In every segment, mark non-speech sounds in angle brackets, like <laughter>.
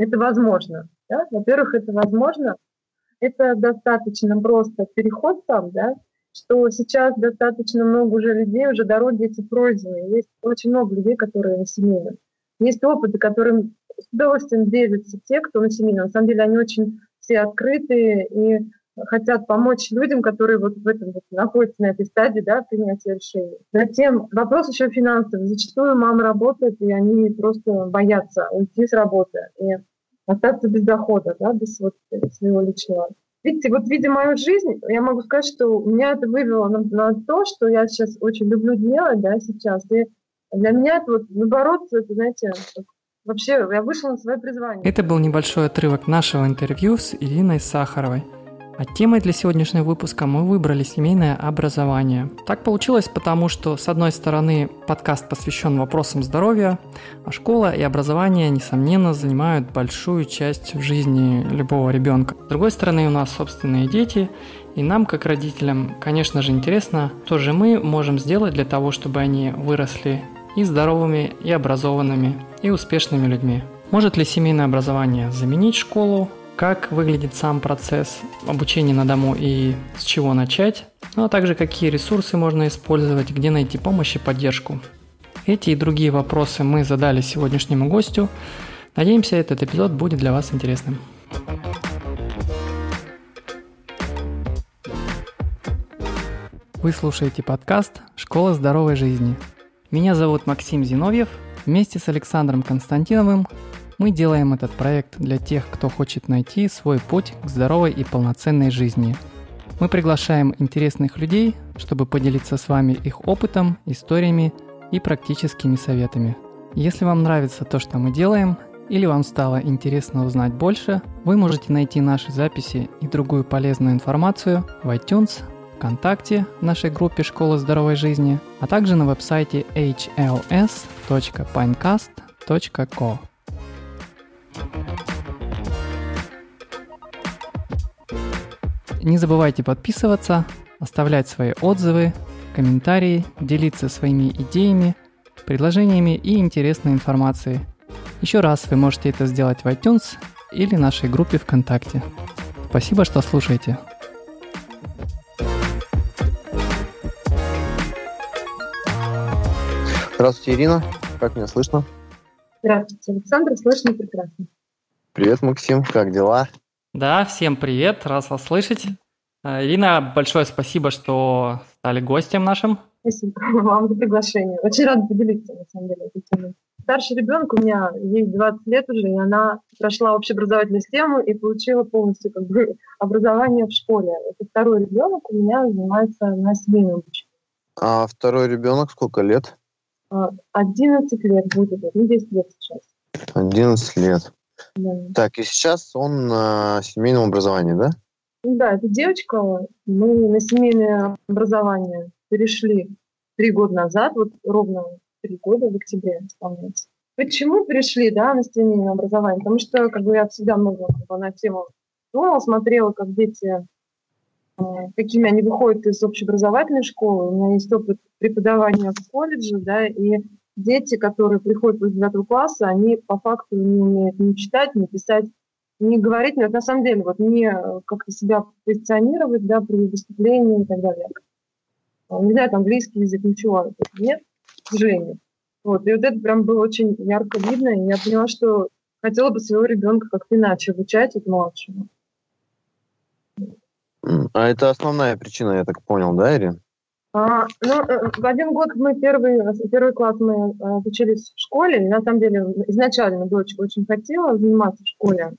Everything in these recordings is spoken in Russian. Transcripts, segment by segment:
это возможно. Да? Во-первых, это возможно. Это достаточно просто переход там, да, что сейчас достаточно много уже людей, уже дороги эти пройдены. Есть очень много людей, которые на семейном. Есть опыты, которым с удовольствием делятся те, кто на семейном. На самом деле они очень все открытые и хотят помочь людям, которые вот в этом вот находятся на этой стадии да, принятия решений. Затем вопрос еще финансов. Зачастую мамы работают, и они просто боятся уйти с работы и остаться без дохода, да, без вот своего личного. Видите, вот видя мою жизнь, я могу сказать, что меня это вывело на, на то, что я сейчас очень люблю делать, да, сейчас. И для меня это вот, наоборот, это, знаете, вообще я вышла на свое призвание. Это был небольшой отрывок нашего интервью с Ириной Сахаровой. А темой для сегодняшнего выпуска мы выбрали семейное образование. Так получилось, потому что, с одной стороны, подкаст посвящен вопросам здоровья, а школа и образование, несомненно, занимают большую часть в жизни любого ребенка. С другой стороны, у нас собственные дети, и нам, как родителям, конечно же, интересно, что же мы можем сделать для того, чтобы они выросли и здоровыми, и образованными, и успешными людьми. Может ли семейное образование заменить школу? Как выглядит сам процесс обучения на дому и с чего начать, ну а также какие ресурсы можно использовать, где найти помощь и поддержку. Эти и другие вопросы мы задали сегодняшнему гостю. Надеемся, этот эпизод будет для вас интересным. Вы слушаете подкаст «Школа здоровой жизни». Меня зовут Максим Зиновьев. Вместе с Александром Константиновым мы делаем этот проект для тех, кто хочет найти свой путь к здоровой и полноценной жизни. Мы приглашаем интересных людей, чтобы поделиться с вами их опытом, историями и практическими советами. Если вам нравится то, что мы делаем, или вам стало интересно узнать больше, вы можете найти наши записи и другую полезную информацию в iTunes, ВКонтакте, в нашей группе «Школа здоровой жизни», а также на веб-сайте hls.pinecast.co. Не забывайте подписываться, оставлять свои отзывы, комментарии, делиться своими идеями, предложениями и интересной информацией. Еще раз вы можете это сделать в iTunes или нашей группе ВКонтакте. Спасибо, что слушаете. Здравствуйте, Ирина. Как меня слышно? Здравствуйте, Александр. Слышно прекрасно. Привет, Максим. Как дела? Да, всем привет. Рад вас слышать. Э, Ирина, большое спасибо, что стали гостем нашим. Спасибо <laughs> вам за приглашение. Очень рада поделиться, на самом деле, этой темой. Старший ребенок у меня, ей 20 лет уже, и она прошла общеобразовательную систему и получила полностью как бы, <laughs> образование в школе. Это второй ребенок у меня занимается на семейном обучении. А второй ребенок сколько лет? 11 лет будет, ну 10 лет сейчас. 11 лет. Да. Так, и сейчас он на семейном образовании, да? Да, это девочка. Мы на семейное образование перешли три года назад, вот ровно три года в октябре исполняется. Почему перешли, да, на семейное образование? Потому что, как бы, я всегда много как бы, на тему думала, смотрела, как дети какими они выходят из общеобразовательной школы. У меня есть опыт преподавания в колледже, да, и дети, которые приходят после 9 класса, они по факту не умеют ни читать, ни писать, не говорить, но на самом деле вот не э, как-то себя позиционировать, да, при выступлении и так далее. Не знаю, английский язык, ничего нет, к сожалению. Вот, и вот это прям было очень ярко видно, и я поняла, что хотела бы своего ребенка как-то иначе обучать, от младшего. А это основная причина, я так понял, да, Ирин? А, ну, э, в один год мы первый, первый класс мы э, учились в школе, и на самом деле изначально дочь очень хотела заниматься в школе,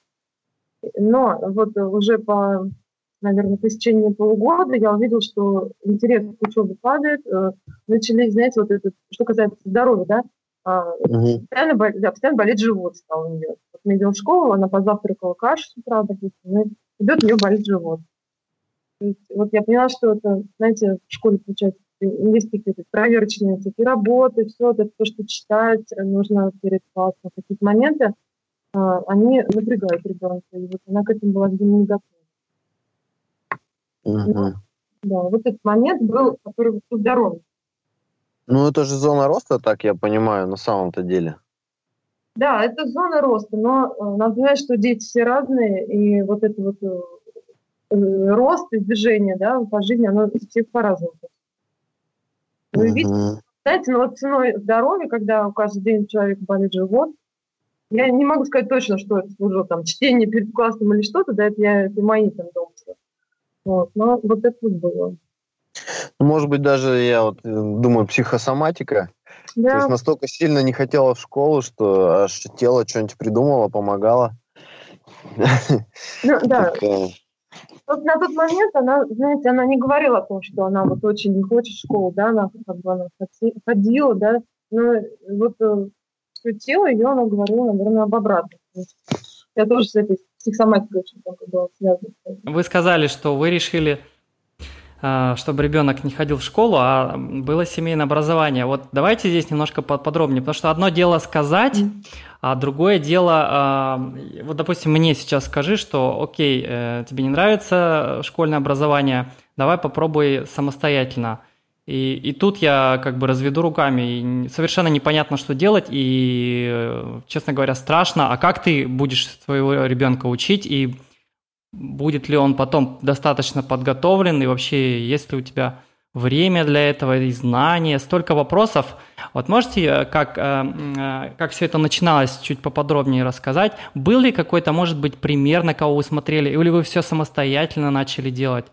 но вот уже по, наверное, по истечении полугода я увидела, что интерес к учебе падает, э, начались, знаете, вот это, что касается здоровья, да, угу. постоянно, болит, да, постоянно болит живот стал у нее. Вот мы идем в школу, она позавтракала кашу с утра, допустим, идет, у нее болит живот. Есть, вот я поняла, что это, знаете, в школе получается есть какие-то проверочные такие работы, все это, то, что читать нужно перед классом. Какие-то моменты, а, они напрягают ребенка. И вот она к этому была, видимо, не готова. Угу. Ну, да, вот этот момент был, который здоровый. Ну, это же зона роста, так я понимаю, на самом-то деле. Да, это зона роста, но э, надо знать, что дети все разные, и вот это вот э рост и движение, да, по жизни, оно у всех по-разному. Вы uh-huh. видите, знаете, ну вот ценой здоровья, когда у каждый день человека болит живот, я не могу сказать точно, что это служило, там, чтение перед классом или что-то, да, это, я, это мои там домыслы. Вот, но вот это вот было. Ну, может быть, даже я вот э, думаю, психосоматика. Да. То есть настолько сильно не хотела в школу, что аж тело что-нибудь придумало, помогало. Ну, да. Вот на тот момент она, знаете, она не говорила о том, что она вот очень не хочет школу, да, она как бы она ходила, да, но вот все тело ее она говорила, наверное, об обратном. Я тоже с этой психосоматикой очень много была связана. Вы сказали, что вы решили чтобы ребенок не ходил в школу, а было семейное образование. Вот давайте здесь немножко подробнее, потому что одно дело сказать, а другое дело, а, вот, допустим, мне сейчас скажи, что, окей, э, тебе не нравится школьное образование, давай попробуй самостоятельно. И, и тут я как бы разведу руками, и совершенно непонятно, что делать, и, честно говоря, страшно. А как ты будешь своего ребенка учить, и будет ли он потом достаточно подготовлен, и вообще есть ли у тебя время для этого и знания, столько вопросов. Вот можете, э, как, э, э, как все это начиналось, чуть поподробнее рассказать? Был ли какой-то, может быть, пример, на кого вы смотрели, или вы все самостоятельно начали делать?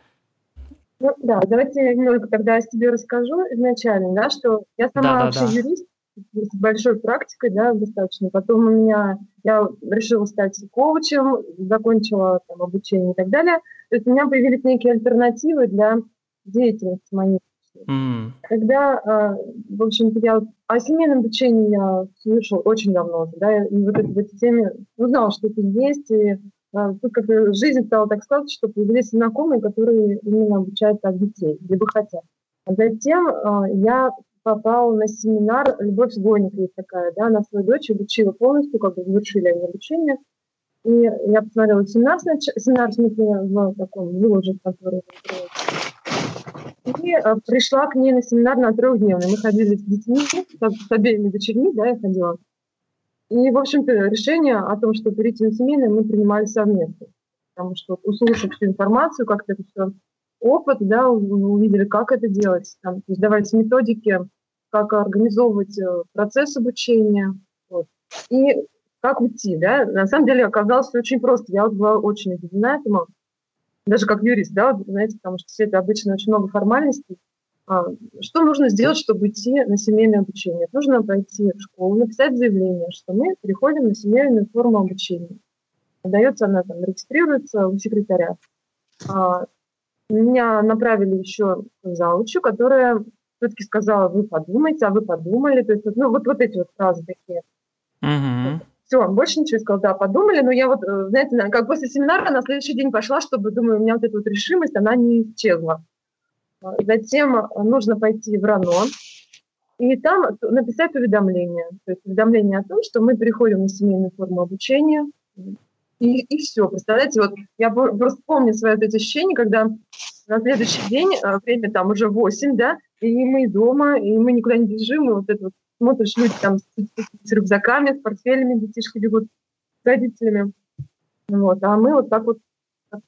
Ну, да, давайте немного тогда о себе расскажу изначально, да, что я сама да, вообще да, да. юрист, с большой практикой, да, достаточно. Потом у меня, я решила стать коучем, закончила там обучение и так далее. То есть у меня появились некие альтернативы для деятельности моей. Mm. Когда, а, в общем-то, я о семейном обучении я слышала очень давно, да, и вот в этой теме узнала, что это есть, и а, тут как жизнь стала так складываться, что появились знакомые, которые именно обучают так детей, либо хотят. А затем а, я попал на семинар «Любовь с Гойник» есть такая, да, она свою дочь обучила полностью, как бы завершили они обучение. И я посмотрела семинар, семинар в смысле, в таком выложе, который и а, пришла к ней на семинар на трехдневный. Мы ходили с детьми, с обеими дочерьми, да, я ходила. И, в общем-то, решение о том, что перейти на семейное, мы принимали совместно. Потому что, услышав всю информацию, как-то это все опыт, да, увидели, как это делать, там, давались методики, как организовывать э, процесс обучения, вот. и как уйти, да. На самом деле оказалось очень просто. Я вот была очень удивлена этому, даже как юрист, да, вот, знаете, потому что все это обычно очень много формальностей. А, что нужно сделать, чтобы идти на семейное обучение? Нужно пойти в школу, написать заявление, что мы переходим на семейную форму обучения. Дается она там, регистрируется у секретаря. А, меня направили еще к заучу, которая все-таки сказала, вы подумайте, а вы подумали. То есть, ну, вот, вот эти вот фразы такие. Uh-huh. Все, больше ничего сказала, да, подумали, но я вот, э, знаете, как после семинара на следующий день пошла, чтобы, думаю, у меня вот эта вот решимость, она не исчезла. А, затем нужно пойти в РАНО и там написать уведомление. То есть уведомление о том, что мы переходим на семейную форму обучения. И, и все. Представляете, вот я просто помню свои вот эти ощущения, когда на следующий день, а, время там уже 8, да, и мы дома, и мы никуда не бежим, и вот это вот смотришь, люди там с, с рюкзаками, с портфелями, детишки бегут с родителями. Вот, а мы вот так вот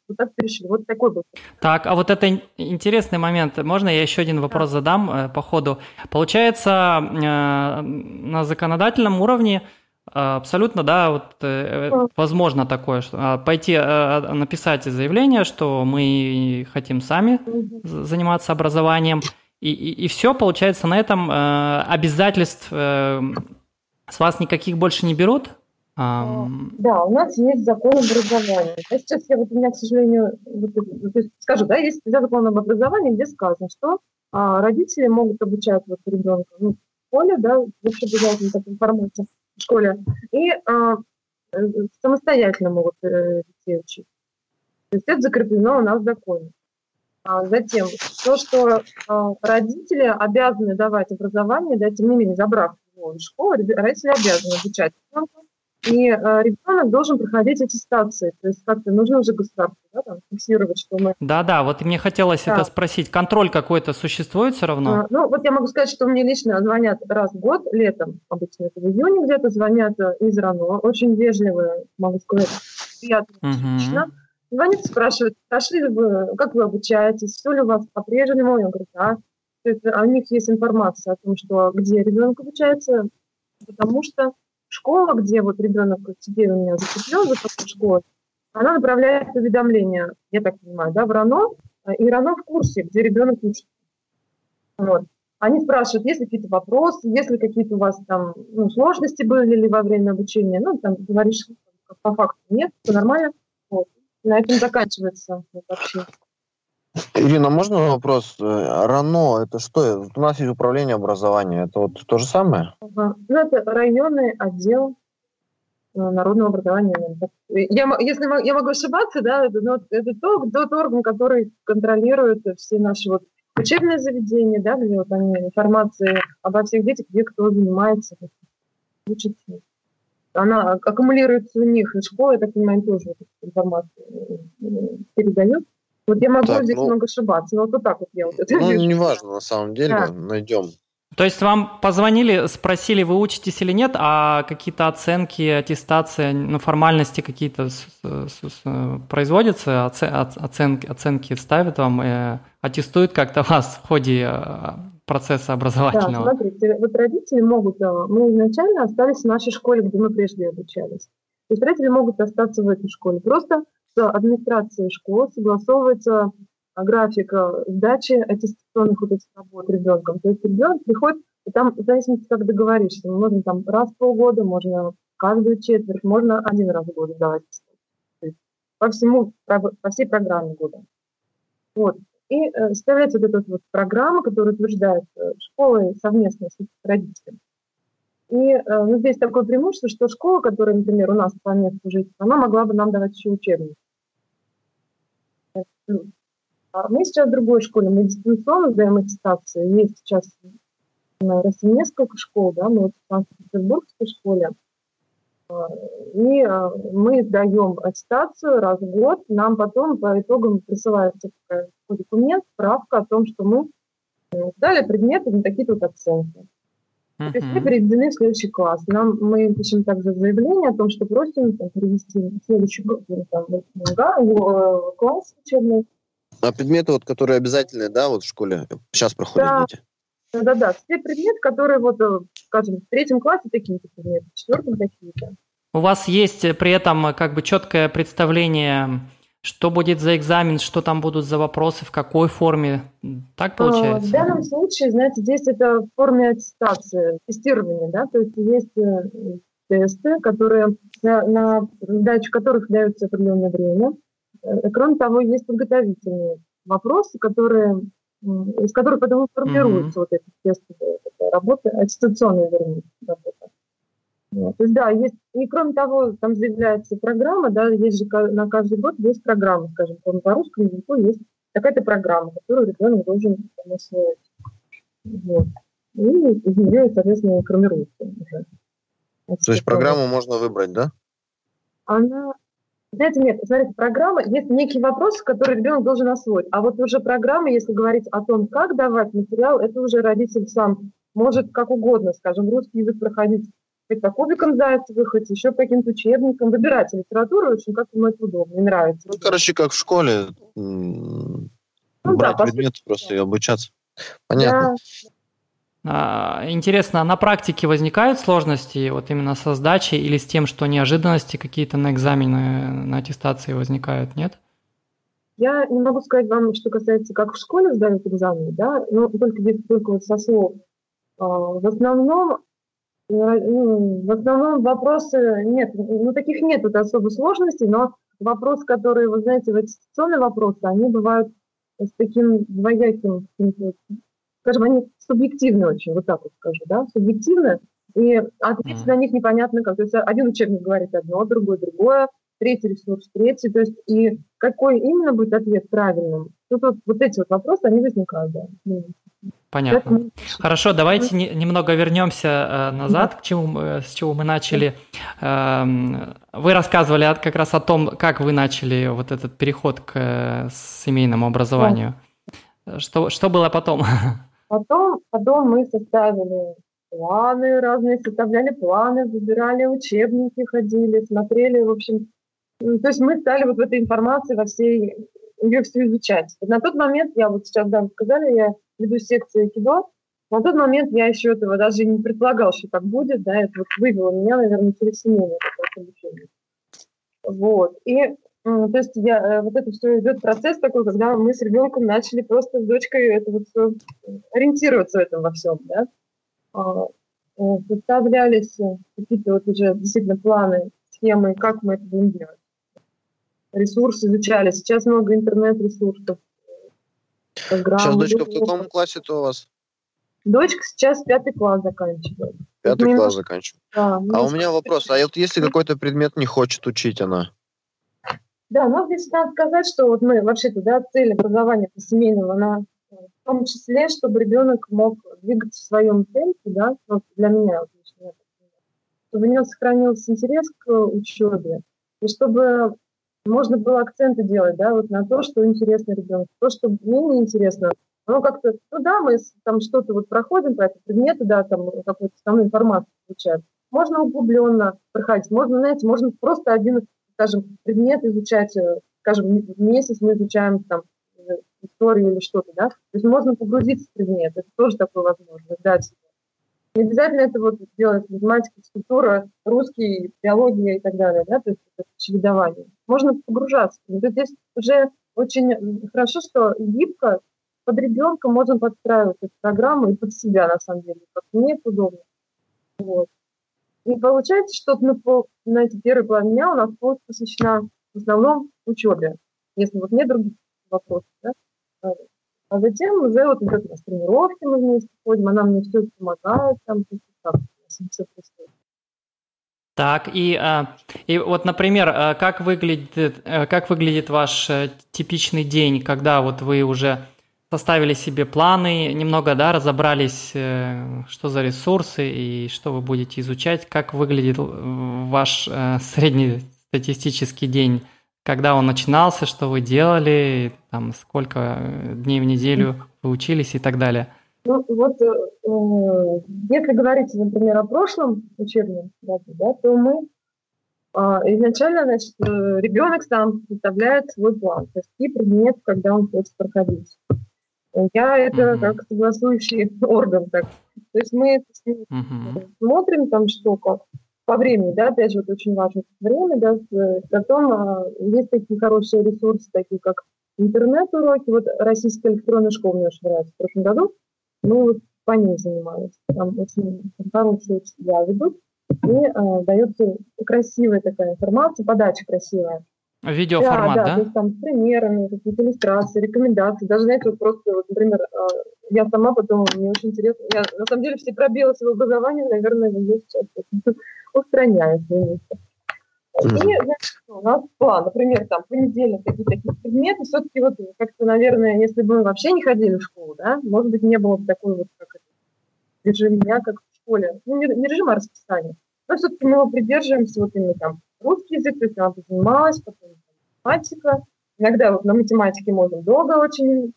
вот так перешли. Вот такой был. Так, а вот это интересный момент. Можно я еще один вопрос да. задам э, по ходу? Получается, э, на законодательном уровне Абсолютно, да, вот э, возможно такое, что а, пойти написать заявление, что мы хотим сами заниматься образованием, и, и, и все, получается, на этом э, обязательств э, с вас никаких больше не берут? Да, у нас есть закон образования. А сейчас я вот у меня, к сожалению, вот, скажу, да, есть закон об образовании, где сказано, что а, родители могут обучать вот ребенка ну, в школе, да, в общеобразовательной такой формате, в школе, и а, э, самостоятельно могут э, детей учить. То есть это закреплено у нас в законе. А затем, то, что а, родители обязаны давать образование, да, тем не менее, забрав его из школы, родители обязаны обучать ребенка И э, ребенок должен проходить аттестации. То есть как-то нужно уже государству да, там, фиксировать, что мы... Да-да, вот мне хотелось да. это спросить. Контроль какой-то существует все равно? А, ну, вот я могу сказать, что мне лично звонят раз в год, летом, обычно это в июне где-то, звонят э, из РАНО. Очень вежливые, могу сказать, приятно, угу. Звонит, спрашивает, прошли ли вы, как вы обучаетесь, все ли у вас по-прежнему? Я говорю, да. То есть у них есть информация о том, что где ребенок обучается, потому что школа, где вот ребенок теперь у меня закреплен за такую школу, она направляет уведомления, я так понимаю, да, в РАНО, и РАНО в курсе, где ребенок учится. Вот. Они спрашивают, есть ли какие-то вопросы, есть ли какие-то у вас там ну, сложности были ли во время обучения. Ну, там говоришь, по факту нет, все нормально. На этом заканчивается вот, общение. Ирина, можно вопрос? Э, РАНО, это что? У нас есть управление образования, это вот то же самое? Ага. Ну, это районный отдел э, народного образования. Я, если я могу ошибаться, да, это, ну, это тот, тот орган, который контролирует все наши вот учебные заведения, да, где вот они информации обо всех детях, где кто занимается, учится. Она аккумулируется у них, и школа, я так понимаю, тоже информацию э, передает. Вот я могу так, здесь ну, много ошибаться, но вот так вот я вот это Ну, вижу. неважно, на самом деле, да. найдем. То есть вам позвонили, спросили, вы учитесь или нет, а какие-то оценки, аттестации, ну, формальности какие-то производятся, оценки, оценки ставят вам, э, аттестуют как-то вас в ходе э, процесса образовательного? Да, смотрите, вот родители могут, мы изначально остались в нашей школе, где мы прежде обучались. То есть родители могут остаться в этой школе. Просто с администрацией школы согласовывается а, график а, сдачи аттестационных вот этих работ ребенком. То есть ребенок приходит, и там в зависимости, как договоришься, можно там раз в полгода, можно каждую четверть, можно один раз в год сдавать. По всему, по всей программе года. Вот. И э, составляется вот эта вот программа, которая утверждает э, школой совместно с родителями. И э, ну, здесь такое преимущество, что школа, которая, например, у нас по месту жительства, она могла бы нам давать еще учебник. А мы сейчас в другой школе, мы дистанционно сдаем аттестацию. Есть сейчас на России несколько школ, да, мы вот в Санкт-Петербургской школе. И а, мы сдаем аттестацию раз в год. Нам потом по итогам присылается такой документ, справка о том, что мы э, сдали предметы на такие-то вот оценки. Uh-huh. То есть мы переведены в следующий класс. Нам, мы пишем также заявление о том, что просим там, перевести в следующий год, там, да, э, класс учебный. А предметы, вот, которые обязательные, да, вот в школе сейчас проходят да. дети? Да, да, да. Все предметы, которые, вот, э, скажем, в третьем классе такие-то предметы, в четвертом такие-то. У вас есть при этом как бы четкое представление что будет за экзамен, что там будут за вопросы, в какой форме? Так а, получается? В данном случае, знаете, здесь это в форме аттестации, тестирования, да, то есть есть э, тесты, которые, на, на дачу которых дается определенное время. Э, кроме того, есть подготовительные вопросы, которые, из которых потом формируются mm-hmm. вот эти тесты, работы, аттестационные, вернее, работы. Вот. То есть, да, есть, и кроме того, там заявляется программа, да, есть же на каждый год есть программа, скажем, по русскому языку есть какая-то программа, которую ребенок должен освоить. Вот. И из нее, соответственно, формируется уже. То есть программу можно выбрать, да? Она, знаете, нет, смотрите, программа, есть некие вопросы, которые ребенок должен освоить. А вот уже программа, если говорить о том, как давать материал, это уже родитель сам может как угодно, скажем, русский язык проходить хоть по кубикам Зайцевой, хоть еще по каким-то учебникам. Выбирать литературу очень как ему это удобно, мне нравится. Ну, короче, как в школе. Ну, брать да, предметы просто и обучаться. Понятно. Да. Интересно, а на практике возникают сложности вот именно со сдачей или с тем, что неожиданности какие-то на экзамены, на аттестации возникают, нет? Я не могу сказать вам, что касается, как в школе сдают экзамены, да, но только только вот со слов. А, в основном ну, в основном вопросы нет, ну таких нет тут особо сложностей, но вопросы, которые, вы знаете, в аттестационные вопросы, они бывают с таким двояким, скажем, они субъективны очень, вот так вот скажу, да, субъективны, и ответить на них непонятно как. То есть один учебник говорит одно, другой другое, третий ресурс третий, то есть и какой именно будет ответ правильным, тут вот, вот эти вот вопросы, они возникают, да. Понятно. Хорошо, давайте не, немного вернемся э, назад, к чему с чего мы начали. Э, вы рассказывали как раз о том, как вы начали вот этот переход к э, семейному образованию. Да. Что, что было потом? <laughs> Потом, потом мы составили планы разные, составляли планы, выбирали учебники, ходили, смотрели, в общем. Ну, то есть мы стали вот в этой информации во всей ее все изучать. на тот момент, я вот сейчас, да, сказали, я веду секцию кидо, на тот момент я еще этого даже не предполагал, что так будет, да, это вот вывело меня, наверное, через семейное обучение. Вот. И то есть я, э, вот это все идет процесс такой, когда мы с ребенком начали просто с дочкой это вот все ориентироваться в этом во всем, да. А, э, составлялись какие-то вот уже действительно планы, схемы, как мы это будем делать ресурсы изучали. Сейчас много интернет-ресурсов. Сейчас дочка в каком классе-то у вас? Дочка сейчас пятый класс заканчивает. Пятый класс заканчивает. Да, а у меня вопрос, а вот если какой-то предмет не хочет учить она? Да, ну здесь надо сказать, что вот мы вообще-то, да, цель образования семейного, она в том числе, чтобы ребенок мог двигаться в своем темпе, да, вот для меня, вот, чтобы у него сохранился интерес к учебе, и чтобы можно было акценты делать, да, вот на то, что интересно ребенку, то, что мне не интересно. Ну, как-то, ну да, мы там что-то вот проходим по этому предмету, да, там какую-то основную информацию получаем. Можно углубленно проходить, можно, знаете, можно просто один, скажем, предмет изучать, э, скажем, в месяц мы изучаем там э, историю или что-то, да, то есть можно погрузиться в предмет, это тоже такое возможно, дать не обязательно это вот делать математика, физкультура, русский, биология и так далее, да, то есть это чередование. Можно погружаться. Но здесь уже очень хорошо, что гибко под ребенка можно подстраивать эту программу и под себя, на самом деле, как мне это удобно. Вот. И получается, что на, пол, на эти первые половина дня у нас полностью посвящена в основном учебе, если вот нет других вопросов. Да? А затем уже вот идет у нас тренировки, мы вместе ходим, она мне все помогает, там, так, все происходит. Так, и, а, и вот, например, а, как выглядит, э, как выглядит ваш э, типичный день, когда вот вы уже составили себе планы, немного, да, разобрались, э, что за ресурсы и что вы будете изучать, как выглядит ваш <laughs> среднестатистический день когда он начинался, что вы делали, там, сколько э, дней в неделю вы учились и так далее? Ну, вот, э, если говорить, например, о прошлом учебном году, да, то мы э, изначально, значит, э, ребенок сам составляет свой план, то есть и предмет, когда он хочет проходить. Я это mm-hmm. как согласующий <laughs> орган, так. То есть мы mm-hmm. смотрим там что как, по времени, да, опять же, вот очень важно время, да, потом а, есть такие хорошие ресурсы, такие как интернет-уроки, вот российская электронная школа мне очень нравится в прошлом году, ну, вот по ней занималась, там очень хорошие учителя ведут, и а, дается красивая такая информация, подача красивая. Видеоформат, да? Да, да? то есть там с примерами, какие-то иллюстрации, рекомендации. Даже, знаете, вот просто, вот, например, а, я сама потом, мне очень интересно, я на самом деле все пробелы своего образования, наверное, есть сейчас <laughs> устраняю вместе. И значит, у нас план, например, там, понедельник, какие-то такие предметы, все-таки вот как-то, наверное, если бы мы вообще не ходили в школу, да, может быть, не было бы такой вот, как режим дня, как в школе, ну, не, не режима, а расписания. Но все-таки мы его придерживаемся вот именно там русский язык, то есть она занималась, потом математика. Иногда вот на математике можно долго очень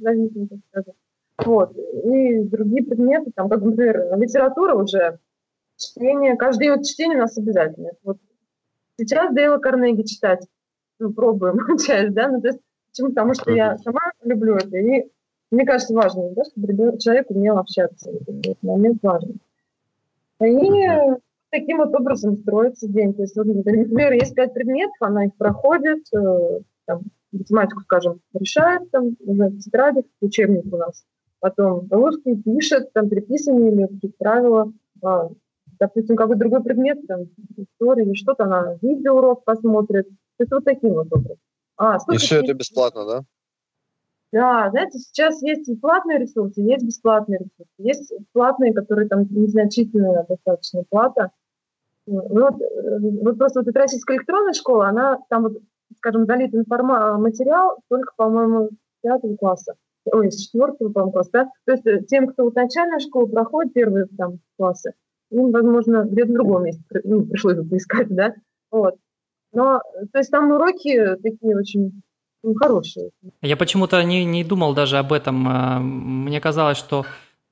зависеть, так сказать. Вот. И другие предметы, там, как, например, литература уже чтение, каждый день вот чтение у нас обязательно. Вот сейчас Дейла Карнеги читать, ну, пробуем <laughs> часть, да, ну, то есть, почему? Потому что я сама люблю это, и мне кажется, важно, да, чтобы человек умел общаться, этот момент важный. И таким вот образом строится день. То есть, вот, например, есть пять предметов, она их проходит, э, там, математику, скажем, решает, там, уже в тетрадях, учебник у нас. Потом русский пишет, там, переписывание или какие-то правила, а, допустим, какой-то другой предмет, там, история или что-то, она видеоурок посмотрит. То есть вот таким вот образом. А, и все это бесплатно, да? Да, знаете, сейчас есть платные ресурсы, есть бесплатные ресурсы. Есть платные, которые там незначительная достаточно плата. Вот, э, вот просто вот эта российская электронная школа, она там вот, скажем, залит информа- материал только, по-моему, пятого класса. ой, с четвертого, по класса, да? То есть э, тем, кто вот начальная школа проходит, первые там классы, им, возможно, где-то в другом месте ну, пришлось бы поискать, да? Вот. Но, то есть там уроки такие очень ну, хорошие. Я почему-то не, не думал даже об этом. А, мне казалось, что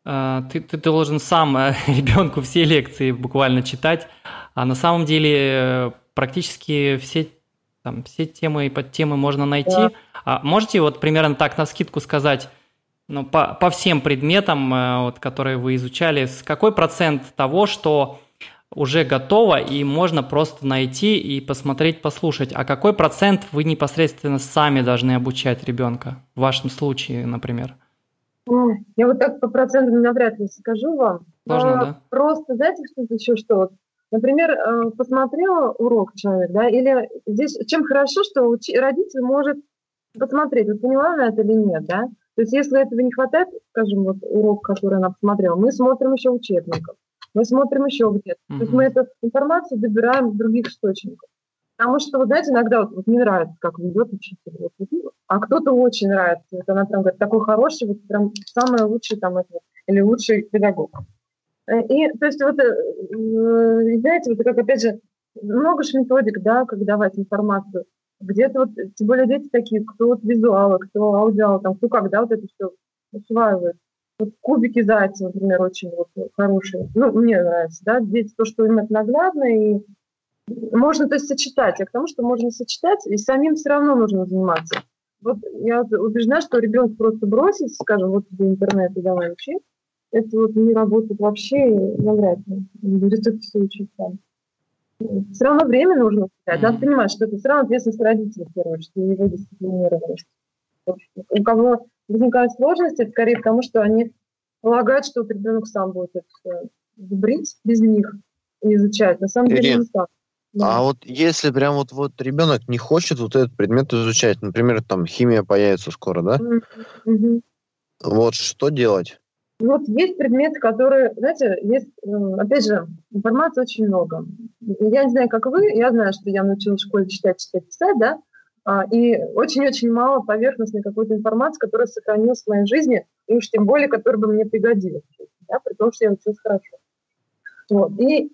а, ты, ты должен сам э, <laughs> ребенку все лекции буквально читать, а на самом деле э, практически все там все темы и подтемы можно найти. Да. А можете вот примерно так на скидку сказать, ну, по, по всем предметам, э, вот, которые вы изучали, с какой процент того, что уже готово и можно просто найти и посмотреть, послушать. А какой процент вы непосредственно сами должны обучать ребенка? В вашем случае, например. Я вот так по процентам навряд ли скажу вам. Можно, а, да? Просто, знаете, что еще что? Вот, например, э, посмотрел урок человек, да, или здесь чем хорошо, что родитель может посмотреть, вот поняла она это или нет, да? То есть если этого не хватает, скажем, вот урок, который она посмотрела, мы смотрим еще учебников мы смотрим еще где-то. Mm-hmm. То есть мы эту информацию добираем в других источников. Потому что, вот знаете, иногда вот, вот мне нравится, как ведет учитель, вот, а кто-то очень нравится. Вот она прям говорит, такой хороший, вот прям самый лучший там это, или лучший педагог. Э, и, то есть, вот, э, знаете, вот как, опять же, много же методик, да, как давать информацию. Где-то вот, тем более дети такие, кто вот визуалы, кто аудиал, там, кто когда вот это все усваивает. Вот кубики зайца, например, очень вот хорошие. Ну, мне нравится, да, здесь то, что им это наглядно, и можно, то есть, сочетать. Я к тому, что можно сочетать, и самим все равно нужно заниматься. Вот я убеждена, что ребенка просто бросить, скажем, вот тебе интернет и давай учи, это вот не работает вообще, навряд ли. Будет это все учить сам. Все равно время нужно уделять. Надо понимать, что это все равно ответственность родителей, в первую очередь, и его дисциплинированность. У кого возникают сложности, это скорее потому, что они полагают, что ребенок сам будет это все брить без них и изучать. На самом деле не так. Да. А вот если прям вот, вот ребенок не хочет вот этот предмет изучать, например, там химия появится скоро, да? Mm-hmm. Вот что делать? Вот есть предметы, которые, знаете, есть, э, опять же, информации очень много. Я не знаю, как вы, я знаю, что я научилась в школе читать, читать, писать, да, и очень-очень мало поверхностной какой-то информации, которая сохранилась в моей жизни, и уж тем более, которая бы мне пригодилась, да, при том, что я училась хорошо. Вот. И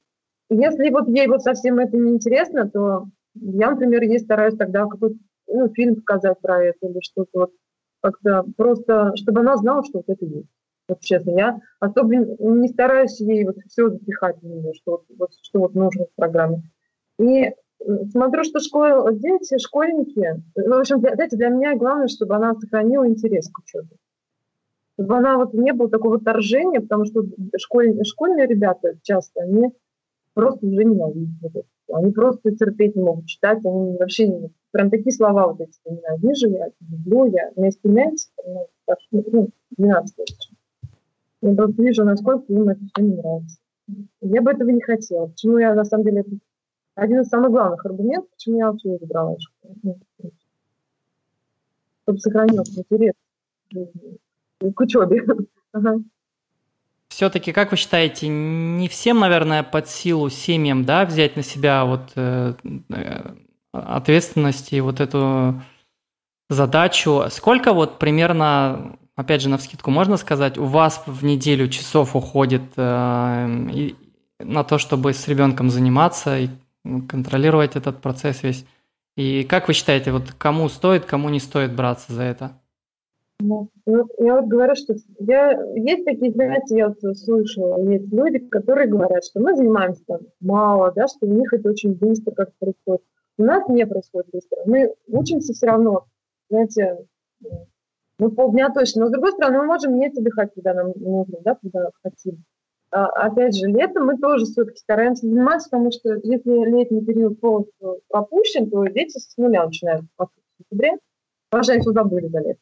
если вот ей вот совсем это не интересно, то я, например, ей стараюсь тогда какой-то ну, фильм показать про это или что-то вот как-то просто, чтобы она знала, что вот это есть. Вот честно, я особо не стараюсь ей вот все запихать в нее, что вот, что вот нужно в программе. И смотрю, что школ... дети, школьники, в общем, для, знаете, для меня главное, чтобы она сохранила интерес к учебе. Чтобы она вот не было такого торжения, потому что школь... школьные ребята часто, они просто уже ненавидят. Они просто терпеть не могут читать, они вообще не... Прям такие слова вот эти ненавижу, я люблю, я... У меня есть племянница, ну, 12 лет. Я просто вижу, насколько им это все не нравится. Я бы этого не хотела. Почему я, на самом деле, это один из самых главных аргументов, почему я вообще избрала школу. Чтобы сохранился интерес к учебе. <laughs> Все-таки, как вы считаете, не всем, наверное, под силу семьям, да, взять на себя вот э, э ответственность и вот эту задачу. Сколько вот примерно, опять же, на вскидку можно сказать, у вас в неделю часов уходит э, и, на то, чтобы с ребенком заниматься и контролировать этот процесс весь. И как вы считаете, вот кому стоит, кому не стоит браться за это? Ну, я вот говорю, что я, есть такие, знаете, я вот слышала, есть люди, которые говорят, что мы занимаемся там мало, да, что у них это очень быстро как происходит. У нас не происходит быстро. Мы учимся все равно, знаете, ну, полдня точно. Но, с другой стороны, мы можем не отдыхать, когда нам нужно, да, когда хотим. А, опять же, летом мы тоже все-таки стараемся заниматься, потому что если летний период полностью пропущен, то дети с нуля начинают в сентябре. Даже все забыли за лето.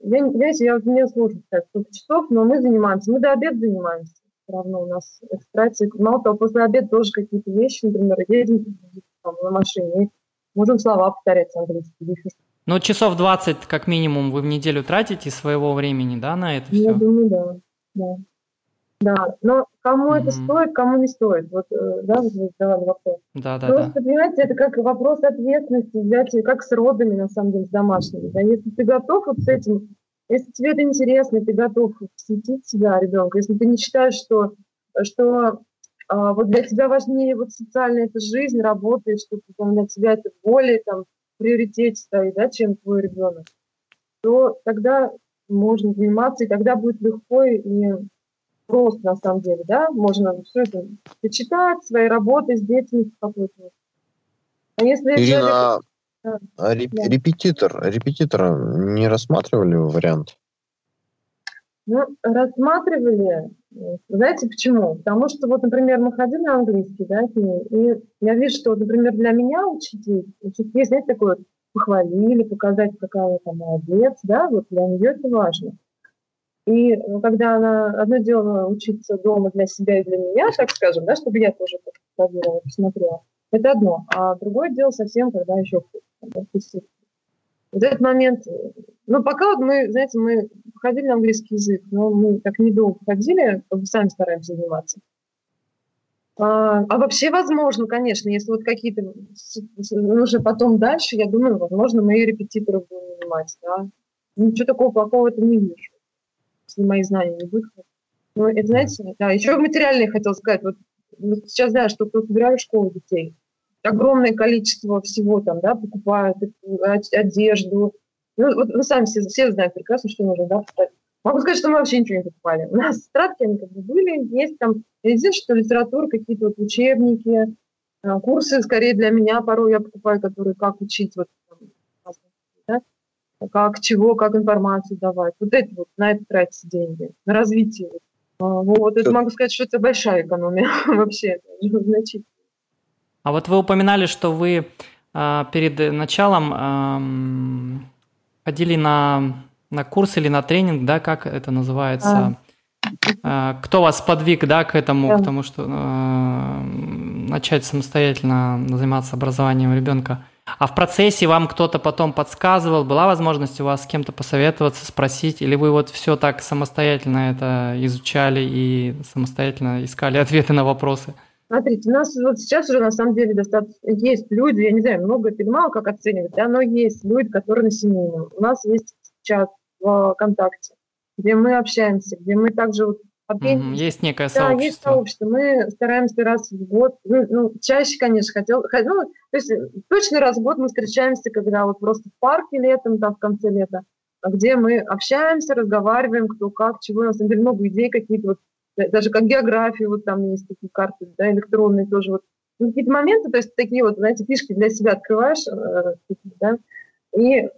Я, знаете, я, мне сложно сказать, сколько часов, но мы занимаемся. Мы до обеда занимаемся. Все равно у нас экстрации. Мало того, после обеда тоже какие-то вещи, например, едем там, на машине, можем слова повторять английские. Ну, часов 20 как минимум вы в неделю тратите своего времени, да, на это все? Я думаю, да. да. Да, но кому mm-hmm. это стоит, кому не стоит. Вот, э, да, вы задавали вопрос. Да, да, Просто, да. понимаете, это как вопрос ответственности взять, как с родами, на самом деле, с домашними. Да? Если ты готов вот с этим, Если тебе это интересно, ты готов посвятить себя ребенка, если ты не считаешь, что, что а, вот для тебя важнее вот социальная эта жизнь, работа, и что там, для тебя это более там приоритете стоит, да, чем твой ребенок, то тогда можно заниматься, и тогда будет легко и просто на самом деле, да, можно все это почитать, свои работы с деятельностью какой-то. А если Ирина, человек... а, а реп- да. репетитор, репетитора не рассматривали вариант? Ну, рассматривали. Знаете почему? Потому что, вот, например, мы ходили на английский, да, и я вижу, что, например, для меня учитель, учитель знаете, такое похвалили, показать, какая она молодец, да, вот для нее это важно. И ну, когда она, одно дело учиться дома для себя и для меня, так скажем, да, чтобы я тоже посмотрела, посмотрела, это одно. А другое дело совсем, когда еще да, вот этот момент, ну, пока вот мы, знаете, мы ходили на английский язык, но мы так недолго ходили, сами стараемся заниматься. А, а вообще возможно, конечно, если вот какие-то уже потом дальше, я думаю, возможно, мои репетиторы будут занимать, да. Ничего такого плохого в этом не вижу, если мои знания не будут. Ну, это, знаете, да, еще материальное хотел сказать. Вот, вот сейчас, знаю, что кто собираю школу детей, огромное количество всего там, да, покупают одежду. Ну, вот вы сами все, все знают прекрасно, что нужно, да, Могу сказать, что мы вообще ничего не покупали. У нас стратки, они как бы были, есть там, единственное, что литература, какие-то вот учебники, э, курсы, скорее для меня порой я покупаю, которые как учить, вот, да? Как чего, как информацию давать. Вот это вот, на это тратятся деньги, на развитие. А, вот, это могу сказать, что это большая экономия <laughs> вообще, значительно. А вот вы упоминали, что вы э, перед началом э, ходили на на курс или на тренинг, да, как это называется? А. Кто вас подвиг, да, к этому, да. к тому, что э, начать самостоятельно заниматься образованием ребенка? А в процессе вам кто-то потом подсказывал, была возможность у вас с кем-то посоветоваться, спросить, или вы вот все так самостоятельно это изучали и самостоятельно искали ответы на вопросы? Смотрите, у нас вот сейчас уже на самом деле достаточно есть люди, я не знаю, много или мало как оценивать, да, но есть люди, которые на семейном. У нас есть чат в ВКонтакте, где мы общаемся, где мы также вот Mm-hmm. Есть некое сообщество. Да, есть сообщество. Мы стараемся раз в год, ну, ну чаще, конечно, хотел, ну, то есть точно раз в год мы встречаемся, когда вот просто в парке летом, там в конце лета, где мы общаемся, разговариваем, кто как, чего. На самом деле много идей какие-то, вот, даже как географию, вот там есть такие карты, да, электронные тоже вот. Ну, какие-то моменты, то есть такие вот, знаете, фишки для себя открываешь, э, да, и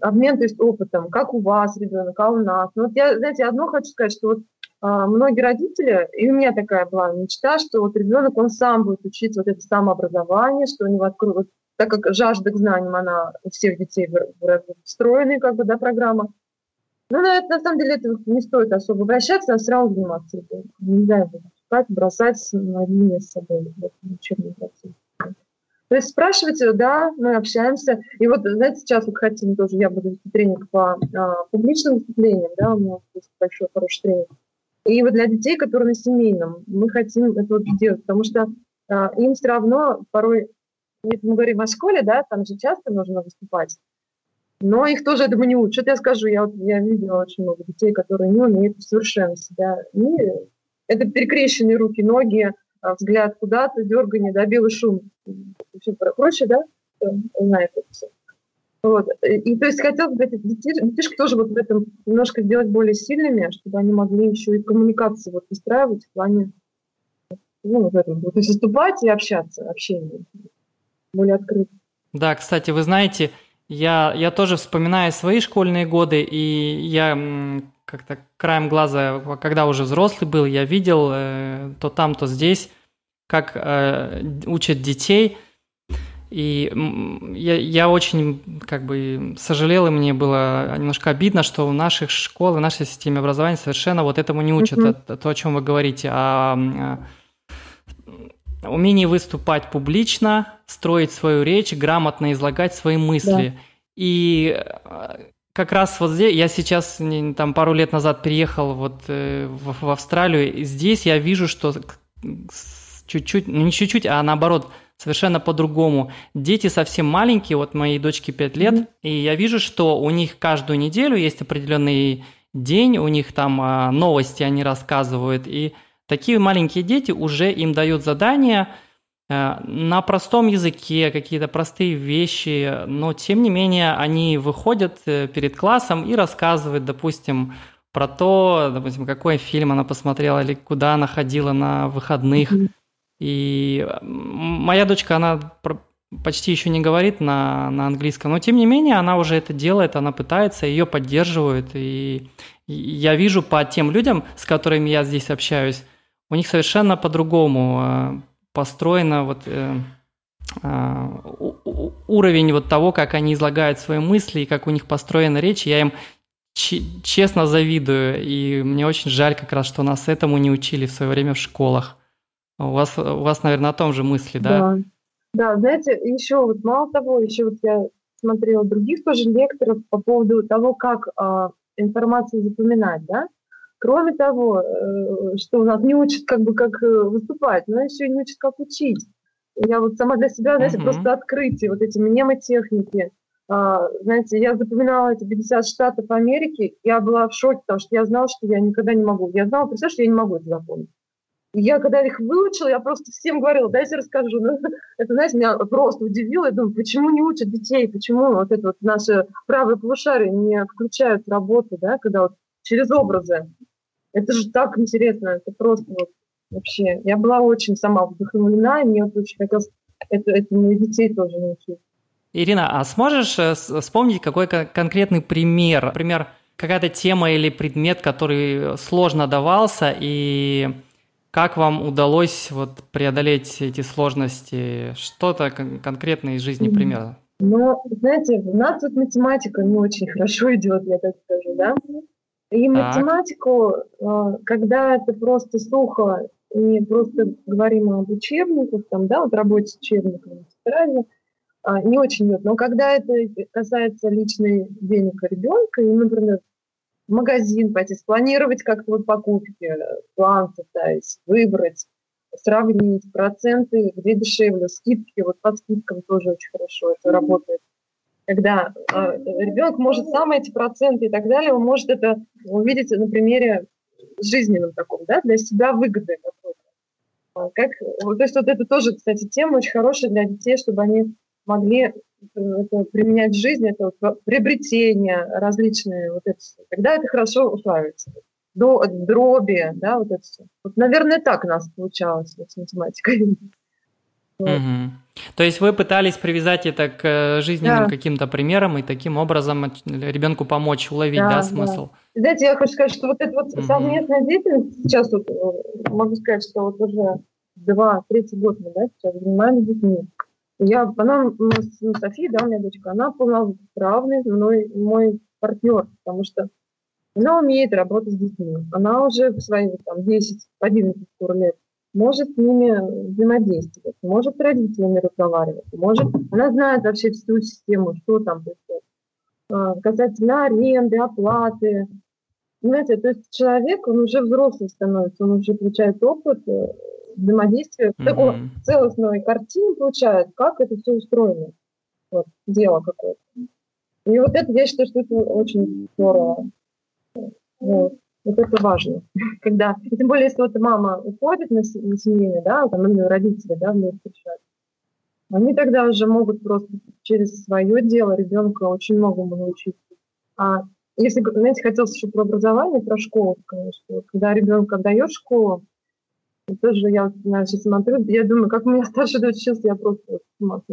обмен, то есть опытом, как у вас ребенок, а у нас. Ну, вот я, знаете, одно хочу сказать, что вот а, многие родители, и у меня такая была мечта, что вот ребенок, он сам будет учить вот это самообразование, что у него откроют, так как жажда к знаниям, она у всех детей встроенная, как бы, да, программа. Ну, на, на самом деле, это не стоит особо обращаться, а сразу заниматься ребенком. Нельзя его бросать на линии с собой в этом учебном процессе. То есть спрашивайте, да, мы общаемся. И вот, знаете, сейчас вот хотим тоже, я буду вести тренинг по а, публичным выступлениям, да, у меня есть большой хороший тренинг. И вот для детей, которые на семейном, мы хотим это вот сделать, потому что а, им все равно порой, если мы говорим о школе, да, там же часто нужно выступать, но их тоже этому не учат. Я скажу, я, вот, я видела очень много детей, которые не умеют совершенно себя. И это перекрещенные руки, ноги, а, взгляд куда-то, дергание, да, белый шум, все прочее, да, знает это все. Вот. И то есть хотелось бы этих детишек тоже вот в этом немножко сделать более сильными, чтобы они могли еще и коммуникации вот выстраивать в плане ну, вот этом, то есть выступать и общаться, общение более открыто. Да, кстати, вы знаете, я, я тоже вспоминаю свои школьные годы, и я как-то краем глаза, когда уже взрослый был, я видел э, то там, то здесь, как э, учат детей. И я, я очень как бы сожалел, и мне было немножко обидно, что в наших школах, в нашей системе образования совершенно вот этому не учат, mm-hmm. это, то, о чем вы говорите, о, о умении выступать публично, строить свою речь, грамотно излагать свои мысли. Да. И э, как раз вот здесь, я сейчас там пару лет назад переехал вот э, в, в Австралию, и здесь я вижу, что чуть-чуть, ну не чуть-чуть, а наоборот, совершенно по-другому. Дети совсем маленькие, вот моей дочке 5 лет, mm-hmm. и я вижу, что у них каждую неделю есть определенный день, у них там а, новости они рассказывают, и такие маленькие дети уже им дают задания а, на простом языке, какие-то простые вещи, но тем не менее они выходят э, перед классом и рассказывают, допустим, про то, допустим, какой фильм она посмотрела или куда она ходила на выходных. Mm-hmm. И моя дочка, она почти еще не говорит на, на английском, но тем не менее она уже это делает, она пытается, ее поддерживают. И я вижу по тем людям, с которыми я здесь общаюсь, у них совершенно по-другому э, построено вот э, э, уровень вот того, как они излагают свои мысли и как у них построена речь. Я им честно завидую, и мне очень жаль как раз, что нас этому не учили в свое время в школах. У вас, у вас, наверное, о том же мысли, да? Да, да знаете, еще вот мало того, еще вот я смотрела других тоже лекторов по поводу того, как а, информацию запоминать, да. Кроме того, э, что у нас не учат как бы как э, выступать, но еще и не учат как учить. Я вот сама для себя, знаете, uh-huh. просто открытие, вот эти мнемотехники, а, знаете, я запоминала эти 50 штатов Америки, я была в шоке, потому что я знала, что я никогда не могу. Я знала, представляешь, что я не могу это запомнить. Я, когда их выучила, я просто всем говорила, дайте расскажу. Ну, это, знаете, меня просто удивило. Я думаю, почему не учат детей, почему вот это вот наше правое полушарие не включают работу, да, когда вот через образы. Это же так интересно, это просто вот вообще. Я была очень сама вдохновлена, и мне вот очень хотелось это, это детей тоже научить. Ирина, а сможешь э, вспомнить какой-то конкретный пример? Например, какая-то тема или предмет, который сложно давался, и как вам удалось вот преодолеть эти сложности? Что-то кон- конкретное из жизни примера? Ну, знаете, у нас тут математика не очень <laughs> хорошо идет, я так скажу, да? И так. математику, э, когда это просто сухо, не просто говорим об учебниках, там, да, вот работе с учебниками, в а, не очень идет. Но когда это касается личной денег ребенка, и, например, в магазин пойти, спланировать как-то вот покупки, план составить, выбрать, сравнить проценты, где дешевле, скидки, вот по скидкам тоже очень хорошо это работает. Когда э, ребенок может сам эти проценты и так далее, он может это увидеть на примере жизненном таком, да, для себя выгоды какой-то. А как, то есть вот это тоже, кстати, тема очень хорошая для детей, чтобы они могли э, это применять в жизни, это вот приобретения различные, вот это все. Тогда это хорошо усваивается. До дроби, да, вот это все. Вот, наверное, так у нас получалось вот, с математикой. Вот. Угу. То есть вы пытались привязать это к э, жизненным да. каким-то примерам и таким образом ребенку помочь уловить, да, да смысл? Да. Знаете, я хочу сказать, что вот эта вот угу. совместная деятельность, сейчас вот э, могу сказать, что вот уже два, третий год мы, да, сейчас занимаемся детьми. Я, она, ну, София, да, у меня дочка, она полноправный мной, мой партнер, потому что она умеет работать с детьми. Она уже в свои там, 10-11 лет может с ними взаимодействовать, может с родителями разговаривать, может, она знает вообще всю систему, что там происходит. А, касательно аренды, оплаты. Знаете, то есть человек, он уже взрослый становится, он уже получает опыт, э, взаимодействие, mm-hmm. такой целостной картины получает, как это все устроено. Вот, дело какое-то. И вот это, я считаю, что это очень здорово. Вот. Вот это важно. <laughs> Когда, и тем более, если вот мама уходит на, на семейное, да, там, или родители, да, вместе решают, они тогда уже могут просто через свое дело ребенка очень многому научиться. А если, знаете, хотелось еще про образование, про школу, конечно. Когда ребенка отдаешь в школу, тоже я сейчас смотрю, я думаю, как у меня старший дочь учился, я просто вот,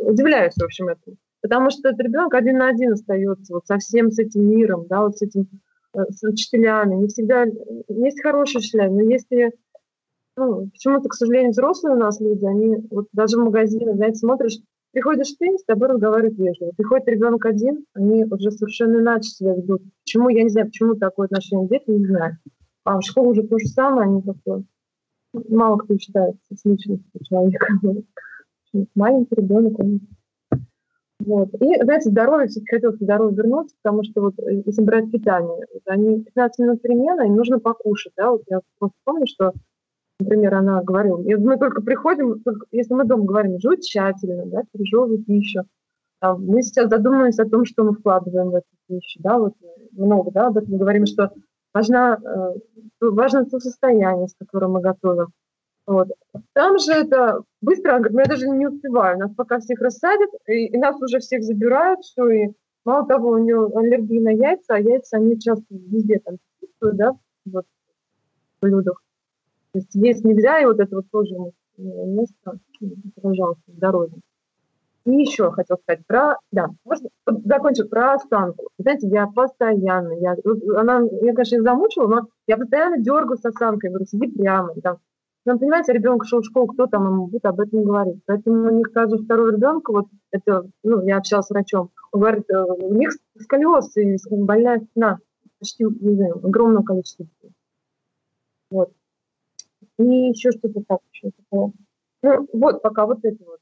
удивляюсь, в общем, этому. Потому что этот ребенок один на один остается вот со всем с этим миром, да, вот с этим, э, с учителями. Не всегда есть хорошие учителя, но если ну, почему-то, к сожалению, взрослые у нас люди, они вот даже в магазине, знаете, смотришь, приходишь ты, с тобой разговаривают вежливо. Приходит ребенок один, они уже совершенно иначе себя ведут. Почему, я не знаю, почему такое отношение к детям, не знаю. А в школе уже то же самое, они как-то мало кто считается с личностью человека. <laughs> Маленький ребенок, он вот. И, знаете, здоровье, все-таки хотелось к здоровью вернуться, потому что вот э, если брать питание, вот они 15 минут перемена, им нужно покушать, да, вот я просто помню, что например, она говорила, мы только приходим, только, если мы дома говорим, жуй тщательно, да, пережевывай пищу. А мы сейчас задумываемся о том, что мы вкладываем в эту пищу, да, вот много, да, об этом говорим, что важно, э, важно то состояние, с которым мы готовим. Вот. Там же это быстро, я даже не успеваю, нас пока всех рассадят, и, и нас уже всех забирают, все, и мало того, у нее аллергия на яйца, а яйца, они часто везде там присутствуют, да, вот, в блюдах. То есть есть нельзя, и вот это вот тоже место, пожалуйста, здоровье. И еще хотел сказать про, да, можно закончу про осанку. Знаете, я постоянно, я, она, я, конечно, замучила, но я постоянно дергаю с осанкой, говорю, сиди прямо. Там. Но, понимаете, ребенок шел в школу, кто там ему будет об этом говорить. Поэтому у них каждый второй ребенок, вот это, ну, я общалась с врачом, он говорит, э, у них сколиоз и больная спина почти, не знаю, огромное количество детей. Вот. И еще что-то так, еще такое. Ну, вот пока вот это вот.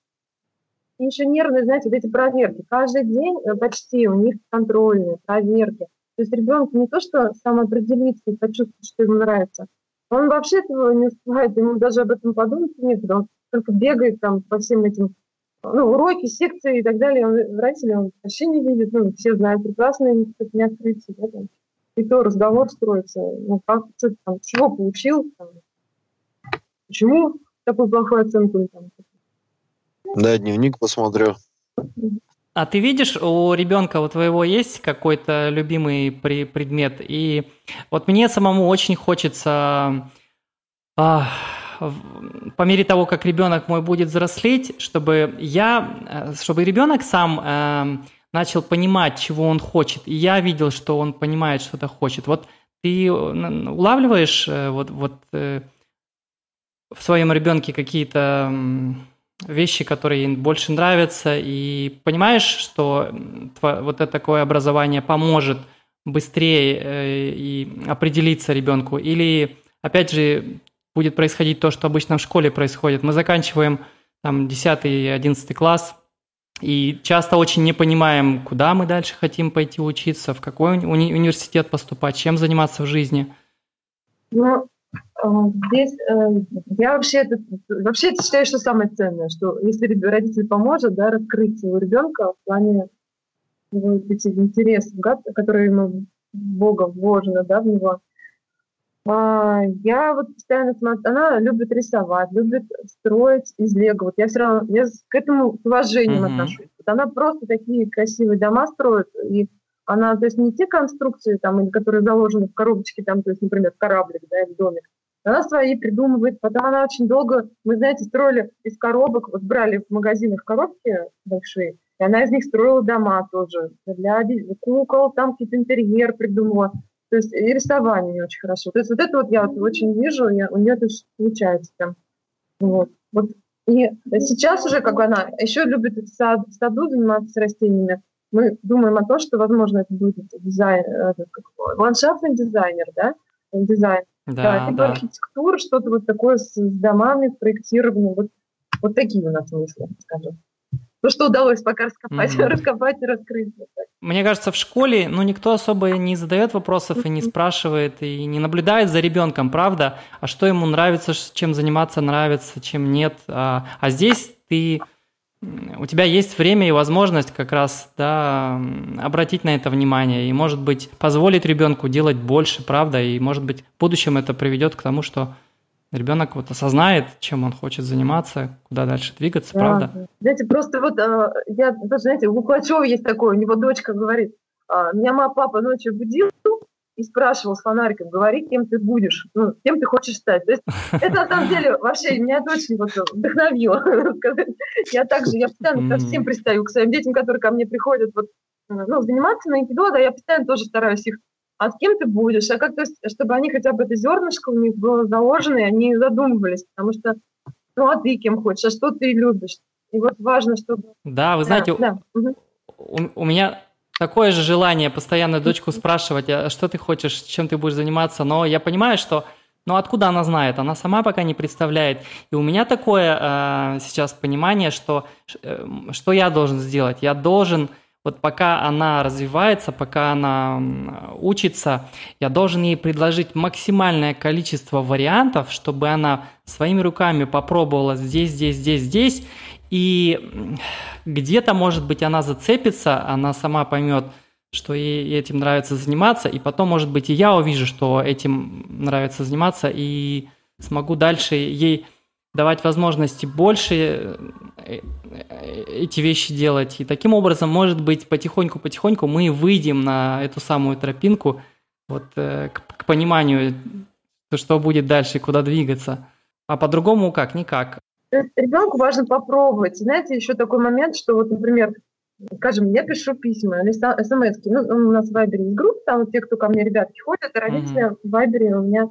И еще нервные, знаете, вот эти проверки. Каждый день э, почти у них контрольные, проверки. То есть ребенок не то, что сам определится и почувствует, что ему нравится. Он вообще этого не успевает, ему даже об этом подумать нет, он только бегает там по всем этим ну, уроки, секции и так далее. Он, родители он вообще не видит, ну, все знают прекрасно, им кстати, не открыться. Да, там. И то разговор строится, ну, как, что там, чего получил, там, почему такую плохую оценку там, да, дневник посмотрю. А ты видишь, у ребенка у твоего есть какой-то любимый при предмет? И вот мне самому очень хочется, а, по мере того, как ребенок мой будет взрослеть, чтобы я, чтобы ребенок сам а, начал понимать, чего он хочет, и я видел, что он понимает, что-то хочет. Вот ты улавливаешь э, вот, вот э, в своем ребенке какие-то вещи, которые им больше нравятся, и понимаешь, что вот это такое образование поможет быстрее э, и определиться ребенку, или опять же будет происходить то, что обычно в школе происходит. Мы заканчиваем там 10 и 11 класс, и часто очень не понимаем, куда мы дальше хотим пойти учиться, в какой уни- университет поступать, чем заниматься в жизни. Ну, здесь э, я вообще это, вообще это считаю, что самое ценное, что если родитель поможет да, раскрыть своего ребенка в плане его этих интересов, которые ему Бога вложено да, в него. А, я вот постоянно смотрю, она любит рисовать, любит строить из лего. Вот я все равно я к этому с уважением mm-hmm. отношусь. Вот она просто такие красивые дома строит, и она, то есть не те конструкции, там, которые заложены в коробочке, там, то есть, например, кораблик, да, или домик, она свои придумывает, потом она очень долго, мы, знаете, строили из коробок, вот брали в магазинах коробки большие, и она из них строила дома тоже, для кукол, там какие-то интерьер придумала, то есть и рисование не очень хорошо. То есть вот это вот я вот очень вижу, я, у нее это получается прям. Вот. вот. И сейчас уже как она еще любит в, сад, в саду заниматься растениями, мы думаем о том, что, возможно, это будет дизайн, этот, как, ландшафтный дизайнер, да, дизайн. Да, да, типа да. архитектура, что-то вот такое с, с домами, проектированием, вот, вот такие у нас мысли, скажем. То, что удалось пока раскопать, mm-hmm. раскопать и раскрыть. Мне кажется, в школе, ну, никто особо не задает вопросов mm-hmm. и не спрашивает, и не наблюдает за ребенком, правда? А что ему нравится, чем заниматься нравится, чем нет. А, а здесь ты у тебя есть время и возможность как раз да, обратить на это внимание и, может быть, позволить ребенку делать больше, правда, и, может быть, в будущем это приведет к тому, что ребенок вот осознает, чем он хочет заниматься, куда дальше двигаться, да. правда? Знаете, просто вот а, я даже, знаете, у Кулачева есть такое, у него дочка говорит, «А, меня мама, папа ночью будил, и спрашивал с фонариком, говори, кем ты будешь, ну, кем ты хочешь стать. То есть это на самом деле вообще меня это очень вот вдохновило. Я также, я постоянно ко всем пристаю, к своим детям, которые ко мне приходят, вот, ну, заниматься на айкидо, да, я постоянно тоже стараюсь их а с кем ты будешь, а как то чтобы они хотя бы это зернышко у них было заложено, и они задумывались, потому что ну а ты кем хочешь, а что ты любишь? И вот важно, чтобы... Да, вы знаете, да, у, да. у, у меня такое же желание постоянно дочку спрашивать, а что ты хочешь, чем ты будешь заниматься, но я понимаю, что ну откуда она знает? Она сама пока не представляет. И у меня такое э, сейчас понимание, что э, что я должен сделать? Я должен вот пока она развивается, пока она учится, я должен ей предложить максимальное количество вариантов, чтобы она своими руками попробовала здесь, здесь, здесь, здесь, и где-то, может быть, она зацепится, она сама поймет, что ей этим нравится заниматься, и потом, может быть, и я увижу, что этим нравится заниматься, и смогу дальше ей давать возможности больше э, э, эти вещи делать. И таким образом, может быть, потихоньку-потихоньку мы выйдем на эту самую тропинку вот, э, к, к пониманию, что будет дальше, куда двигаться. А по-другому как? Никак. Ребенку важно попробовать. Знаете, еще такой момент, что вот, например, скажем, я пишу письма или смс ну, у нас в Вайбере есть группа, там вот те, кто ко мне ребятки ходят, а родители mm-hmm. в Вайбере у меня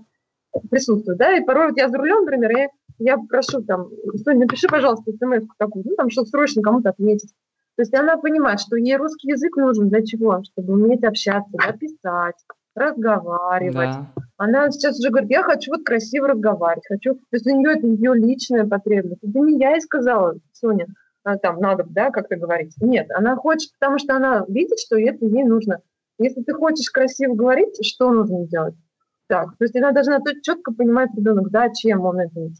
присутствуют, да, и порой вот я за рулем, например, я, я прошу там, Соня, напиши, пожалуйста, смс такую, ну, там, чтобы срочно кому-то ответить. То есть она понимает, что ей русский язык нужен для чего? Чтобы уметь общаться, да, писать, разговаривать. Да. Она сейчас уже говорит, я хочу вот красиво разговаривать, хочу, то есть у нее это ее личная потребность. Это не я ей сказала, Соня, а, там надо, да, как-то говорить. Нет, она хочет, потому что она видит, что это ей нужно. Если ты хочешь красиво говорить, что нужно делать? Так, то есть она должна четко понимать ребенок, зачем он это делает.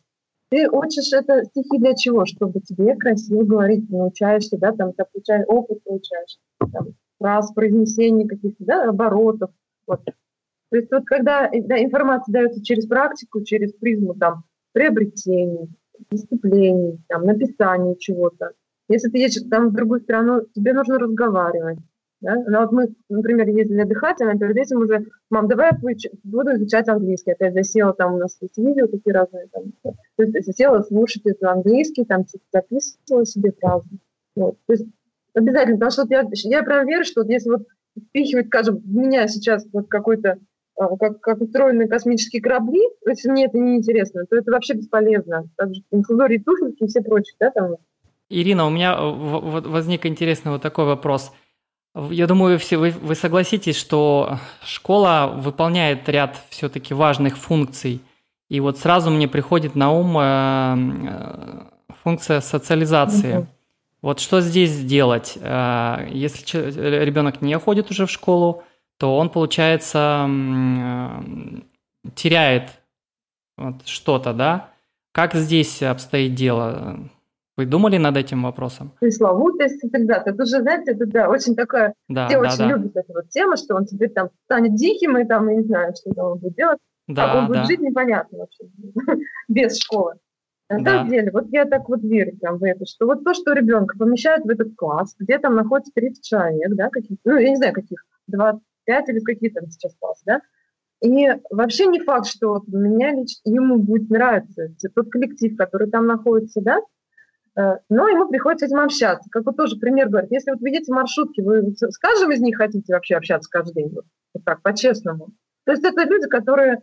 Ты учишь это стихи для чего? Чтобы тебе красиво говорить, ты научаешься, да, там, ты получаешь опыт, получаешь, там, фраз, произнесения каких-то, да, оборотов. Вот. То есть вот когда да, информация дается через практику, через призму там приобретений, выступлений, там, написания чего-то. Если ты едешь там в другую страну, тебе нужно разговаривать. Да? Но ну, вот мы, например, ездили отдыхать, а перед этим уже, мам, давай я буду изучать английский. Опять засела, там у нас есть видео такие разные. Там, то есть засела слушать это английский, там типа, записывала себе фразы. Вот. То есть обязательно, потому что вот я, я прям верю, что вот если вот впихивать, скажем, в меня сейчас вот какой-то а, как, как устроены космические корабли, если мне это не интересно, то это вообще бесполезно. Также инфузории туфельки и все прочие, да, там. Ирина, у меня возник интересный вот такой вопрос. Я думаю, все вы, вы согласитесь, что школа выполняет ряд все-таки важных функций. И вот сразу мне приходит на ум э, функция социализации. Угу. Вот что здесь делать, э, если ребенок не ходит уже в школу, то он, получается, э, теряет вот что-то, да? Как здесь обстоит дело? Вы думали над этим вопросом? Пресловутость и так далее. Это уже, знаете, это да, очень такая... Да, все да, очень да. любят эту вот тему, что он теперь там станет диким, и там, я не знаю, что там он будет делать. Да, а он будет да. жить непонятно вообще, <laughs> без школы. На да. самом деле, вот я так вот верю прям в это, что вот то, что ребенка помещают в этот класс, где там находится 30 человек, да, каких ну, я не знаю, каких, 20, 5 или какие там сейчас классы, да, и вообще не факт, что вот меня лично, ему будет нравиться тот коллектив, который там находится, да, э, но ему приходится с этим общаться. Как вот тоже пример говорит, если вот видите маршрутки, вы с каждым из них хотите вообще общаться каждый день, вот, вот так, по-честному. То есть это люди, которые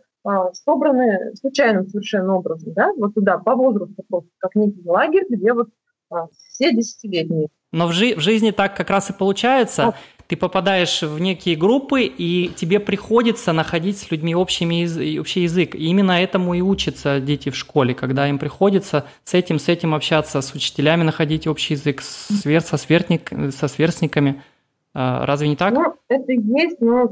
собраны случайным совершенно образом, да, вот туда, по возрасту просто, как некий лагерь, где вот а, все десятилетние. Но в, жи- в жизни так как раз и получается. Вот ты попадаешь в некие группы, и тебе приходится находить с людьми общий, общий язык. И именно этому и учатся дети в школе, когда им приходится с этим, с этим общаться, с учителями находить общий язык, свер, со, сверстник, со сверстниками. А, разве не так? Ну, это есть, но,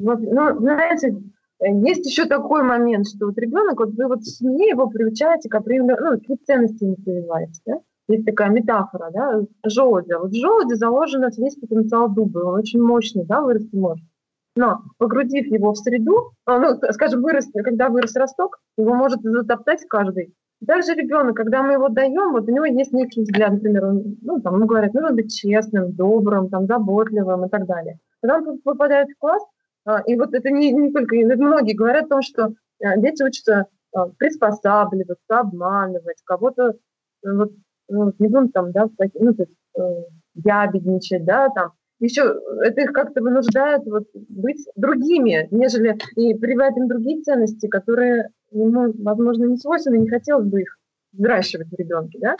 вот, ну, знаете, есть еще такой момент, что вот ребенок, вот вы вот в семье его приучаете к определенным, ну, какие ценности не прививаете, да? есть такая метафора, да, желудя. Вот в желуде заложен весь потенциал дуба, он очень мощный, да, вырасти может. Но погрузив его в среду, а, ну, скажем, вырос, когда вырос росток, его может затоптать каждый. Даже ребенок, когда мы его даем, вот у него есть некий взгляд, например, он, ну, там, ему говорят, нужно быть честным, добрым, там, заботливым и так далее. Когда он попадает в класс, и вот это не, не только, многие говорят о том, что а, дети учатся приспосабливаться, обманывать, кого-то вот, ну, не будем там, да, ну, то есть, э, ябедничать, да, там, еще это их как-то вынуждает вот быть другими, нежели и прививать им другие ценности, которые ему, возможно, не свойственны, не хотелось бы их взращивать в ребенке, да.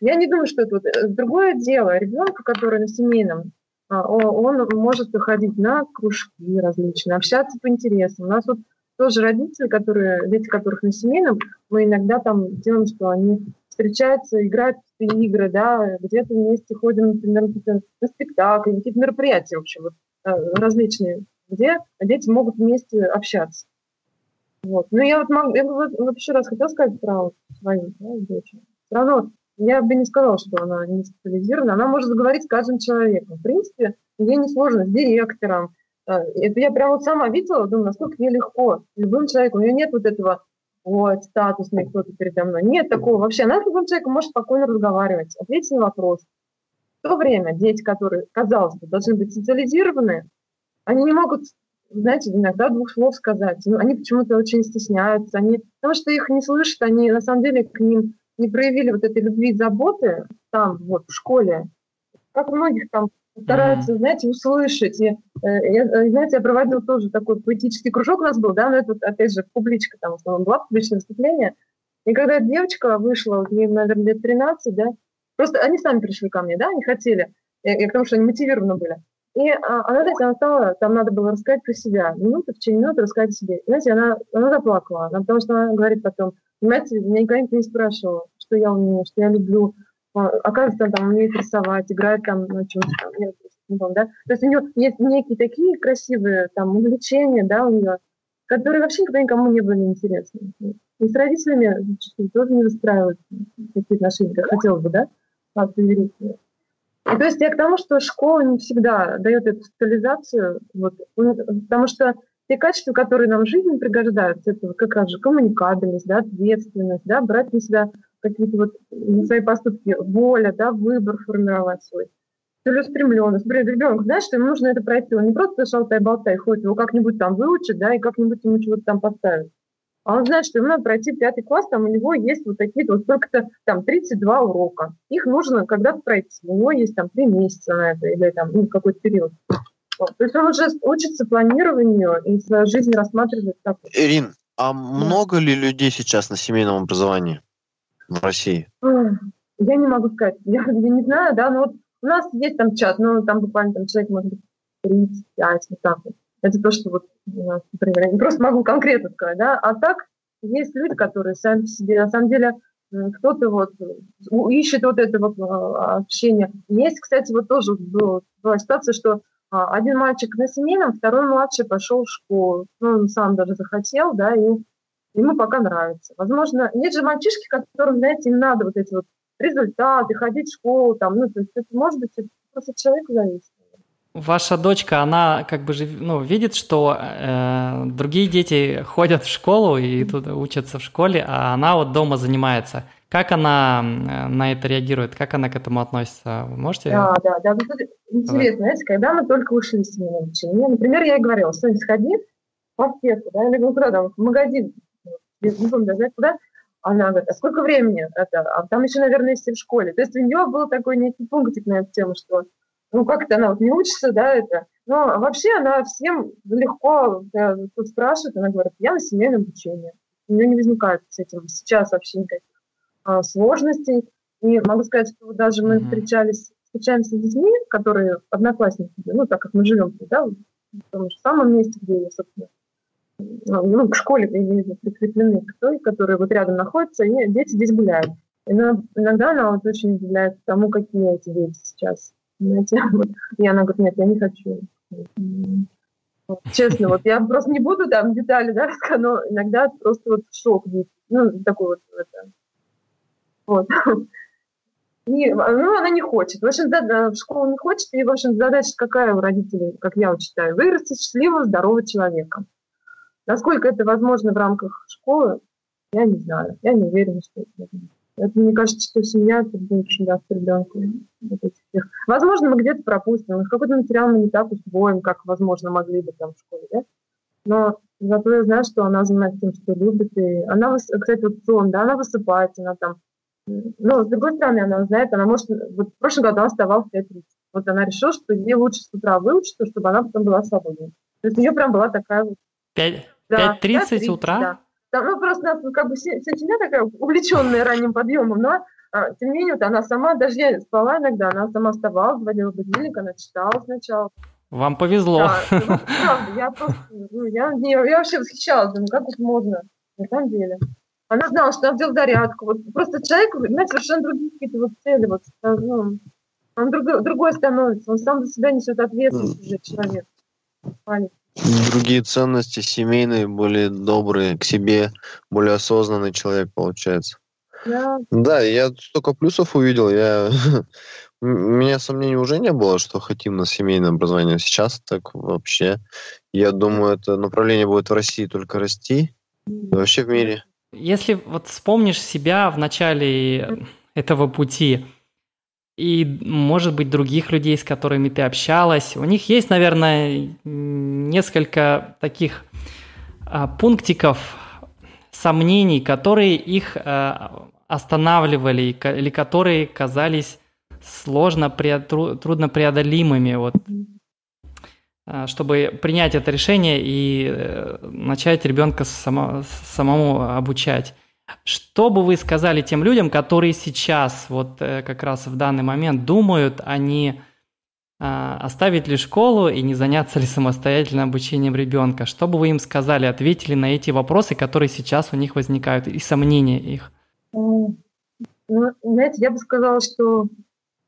Я не думаю, что это вот э, другое дело. Ребенка, который на семейном, а, он может выходить на кружки различные, общаться по интересам. У нас вот тоже родители, которые, дети которых на семейном, мы иногда там делаем, что они встречаются, играют творческие игры, да, где-то вместе ходим, например, на спектакли, какие-то мероприятия, в общем, вот, э, различные, где дети могут вместе общаться. Вот. Ну, я вот, могу, я вот, вот еще раз хотела сказать про свою да, дочь. Все равно я бы не сказала, что она не специализирована. Она может заговорить с каждым человеком. В принципе, ей не сложно с директором. Э, это я прям вот сама видела, думаю, насколько ей легко. Любым человеком. У нее нет вот этого вот, статусный кто-то передо мной. Нет такого вообще. Она с любым человеком может спокойно разговаривать, ответить на вопрос. В то время дети, которые, казалось бы, должны быть социализированы, они не могут, знаете, иногда двух слов сказать. Ну, они почему-то очень стесняются. Они, потому что их не слышат, они на самом деле к ним не проявили вот этой любви и заботы там, вот, в школе. Как у многих там стараются, mm-hmm. знаете, услышать. И, э, я, э, знаете, я проводила тоже такой поэтический кружок у нас был, да, но это, опять же, публичка там в основном была, публичное выступление. И когда девочка вышла, вот ей, наверное, лет 13, да, просто они сами пришли ко мне, да, они хотели, и, и потому что они мотивированы были. И а, она, знаете, она стала, там надо было рассказать про себя, минуту в течение минуты рассказать о себе. И, знаете, она, она заплакала, она, потому что она говорит потом, понимаете, меня никогда никто не спрашивал, что я умею, что я люблю, оказывается, он там умеет рисовать, играет там на чем-то там, да. То есть у нее есть некие такие красивые там увлечения, да, у нее, которые вообще никогда никому не были интересны. И с родителями тоже не выстраивают такие отношения, как хотелось бы, да, доверительные. И то есть я к тому, что школа не всегда дает эту социализацию, вот, потому что те качества, которые нам в жизни пригождаются, это как раз же коммуникабельность, да, ответственность, да, брать на себя какие-то вот свои поступки, воля, да, выбор формировать свой, целеустремленность. Например, ребенок знает, что ему нужно это пройти. Он не просто шалтай-болтай ходит, его как-нибудь там выучит, да, и как-нибудь ему чего-то там поставит. А он знает, что ему надо пройти пятый класс, там у него есть вот такие-то, вот только-то там 32 урока. Их нужно когда-то пройти. У него есть там три месяца на это или там ну, какой-то период. То есть он уже учится планированию и свою жизнь рассматривает так. Ирин, а много ли людей сейчас на семейном образовании в России? Я не могу сказать. Я, я не знаю, да, но вот у нас есть там чат, но там буквально там человек может быть 35, вот так вот. Это то, что вот у нас, например, я не просто могу конкретно сказать, да, а так есть люди, которые сами по себе, на самом деле, кто-то вот ищет вот это вот а, общение. Есть, кстати, вот тоже была, ситуация, что а, один мальчик на семейном, второй младший пошел в школу. Ну, он сам даже захотел, да, и ему пока нравится. Возможно, есть же мальчишки, которым, знаете, им надо вот эти вот результаты, ходить в школу, там, ну, то есть это может быть это просто от человека зависит. Ваша дочка, она как бы же ну, видит, что э, другие дети ходят в школу и тут учатся в школе, а она вот дома занимается. Как она на это реагирует? Как она к этому относится? Вы можете? Да, да, да. Интересно, знаете, когда мы только ушли с семейного обучения, например, я ей говорила, что сходи в аптеку, да, или ну, куда там, в магазин, не помню даже куда, она говорит, а сколько времени это? А там еще, наверное, есть в школе. То есть у нее был такой некий пунктик на эту тему, что ну как-то она вот не учится, да, это. Но вообще она всем легко тут спрашивает, она говорит, я на семейном обучении. У нее не возникает с этим сейчас вообще никаких а, сложностей. И могу сказать, что даже мы mm-hmm. встречались, встречаемся с детьми, которые одноклассники, ну, так как мы живем да, в том же самом месте, где я, собственно, ну, к школе прикреплены к той, которые вот рядом находятся, и дети здесь гуляют. И иногда она вот очень удивляется тому, какие эти дети сейчас. Знаете, <laughs> вот. И она говорит, нет, я не хочу. Вот, честно, вот я просто не буду там детали, да, <laughs> но иногда просто вот шок, ну, такой вот, это, вот. <laughs> И, ну, она не хочет. В общем, да, в школу не хочет, и, в общем, задача какая у родителей, как я вот считаю, вырастить счастливого, здорового человека. Насколько это возможно в рамках школы, я не знаю. Я не уверена, что это Это, мне кажется, что семья это больше даст ребенку. Возможно, мы где-то пропустим. Какой-то материал мы не так усвоим, как, возможно, могли бы там в школе. Да? Но зато я знаю, что она занимается тем, что любит. И она, кстати, вот сон, да, она высыпается, она там... Ну, с другой стороны, она знает, она может... Вот в прошлом году она вставала в 5.30. Вот она решила, что ей лучше с утра выучиться, чтобы она потом была свободной. То есть у нее прям была такая вот... 5, да, 5.30 утра? Да. да. Ну, просто нас как бы вся семья такая увлеченная ранним подъемом, но а, тем не менее, вот она сама, даже я спала иногда, она сама вставала, заводила будильник, она читала сначала. Вам повезло. Да, ну, правда, я просто, ну, я, я, я вообще восхищалась, думаю, как это можно, на самом деле. Она знала, что надо делать зарядку. Вот просто человек, знаете, совершенно другие какие-то вот цели. Вот, ну, он друг, другой становится. Он сам за себя несет ответственность уже человек. Другие ценности семейные, более добрые к себе, более осознанный человек получается. Да. Да, я столько плюсов увидел. Я... <laughs> У меня сомнений уже не было, что хотим на семейное образование. Сейчас так вообще. Я думаю, это направление будет в России только расти. И вообще в мире. Если вот вспомнишь себя в начале этого пути, и, может быть, других людей, с которыми ты общалась. У них есть, наверное, несколько таких а, пунктиков сомнений, которые их а, останавливали или которые казались сложно, трудно преодолимыми, вот, чтобы принять это решение и э, начать ребенка само, самому обучать. Что бы вы сказали тем людям, которые сейчас, вот э, как раз в данный момент думают, они а, оставить ли школу и не заняться ли самостоятельным обучением ребенка? Что бы вы им сказали, ответили на эти вопросы, которые сейчас у них возникают, и сомнения их? Ну, знаете, я бы сказала, что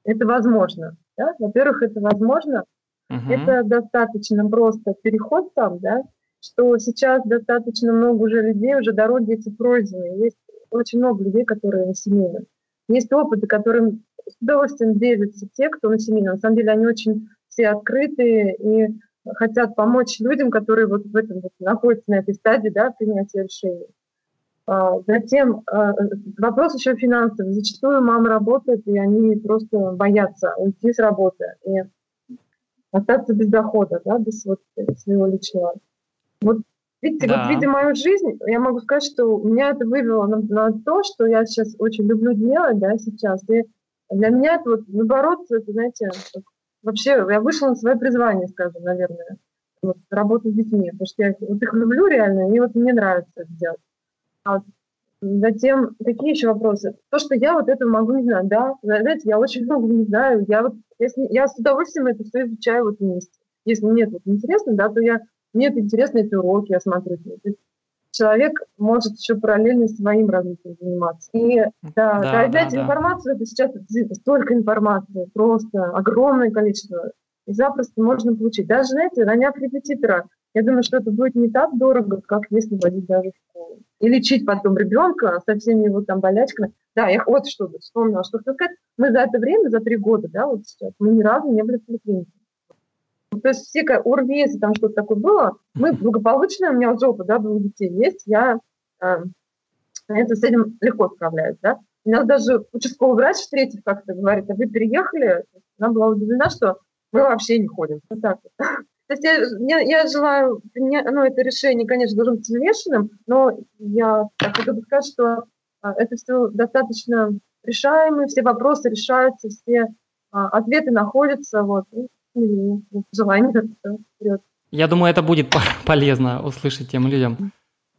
это возможно. Да? Во-первых, это возможно. Угу. Это достаточно просто переход там, да, что сейчас достаточно много уже людей, уже дороги эти пройдены. Есть очень много людей, которые на семейном. Есть опыты, которым с удовольствием делятся те, кто на семейном. На самом деле они очень все открытые и хотят помочь людям, которые вот в этом вот находятся на этой стадии да, принятия решений. А, затем а, вопрос еще финансовый. Зачастую мамы работают, и они просто боятся уйти с работы и остаться без дохода, да, без вот своего личного. Вот видите, да. вот видя мою жизнь, я могу сказать, что меня это вывело на, на то, что я сейчас очень люблю делать, да, сейчас. И для меня это вот, наоборот, это, знаете, вообще я вышла на свое призвание, скажем, наверное, вот, работу с детьми, потому что я вот их люблю реально, и вот мне нравится это делать. А вот, затем, какие еще вопросы? То, что я вот это могу не знать, да, знаете, я очень <laughs> много не знаю, я вот, если, я с удовольствием это все изучаю вот вместе. Если мне это вот интересно, да, то я мне это интересно, эти уроки я смотрю. Человек может еще параллельно своим развитием заниматься. И да, да, да, да, информацию, это сейчас столько информации, просто огромное количество. И запросто можно получить. Даже, знаете, наняв репетитора, я думаю, что это будет не так дорого, как если водить даже в школу. И лечить потом ребенка со всеми его там болячками. Да, я вот что вспомнила, что сказать. Мы за это время, за три года, да, вот сейчас, мы ни разу не были в поликлинике. То есть все УРВИ, если там что-то такое было, мы благополучно, у меня уже опыт, да, двух детей есть, я э, это с этим легко справляюсь, да. У нас даже участковый врач встретив как-то говорит, а вы переехали? Она была удивлена, что мы вообще не ходим. Вот так вот. То есть я, я, я желаю, ну, это решение, конечно, должно быть взвешенным, но я так хочу сказать, что а, это все достаточно решаемо, все вопросы решаются, все а, ответы находятся, вот, желание вперед. Я думаю, это будет <laughs> полезно услышать тем людям,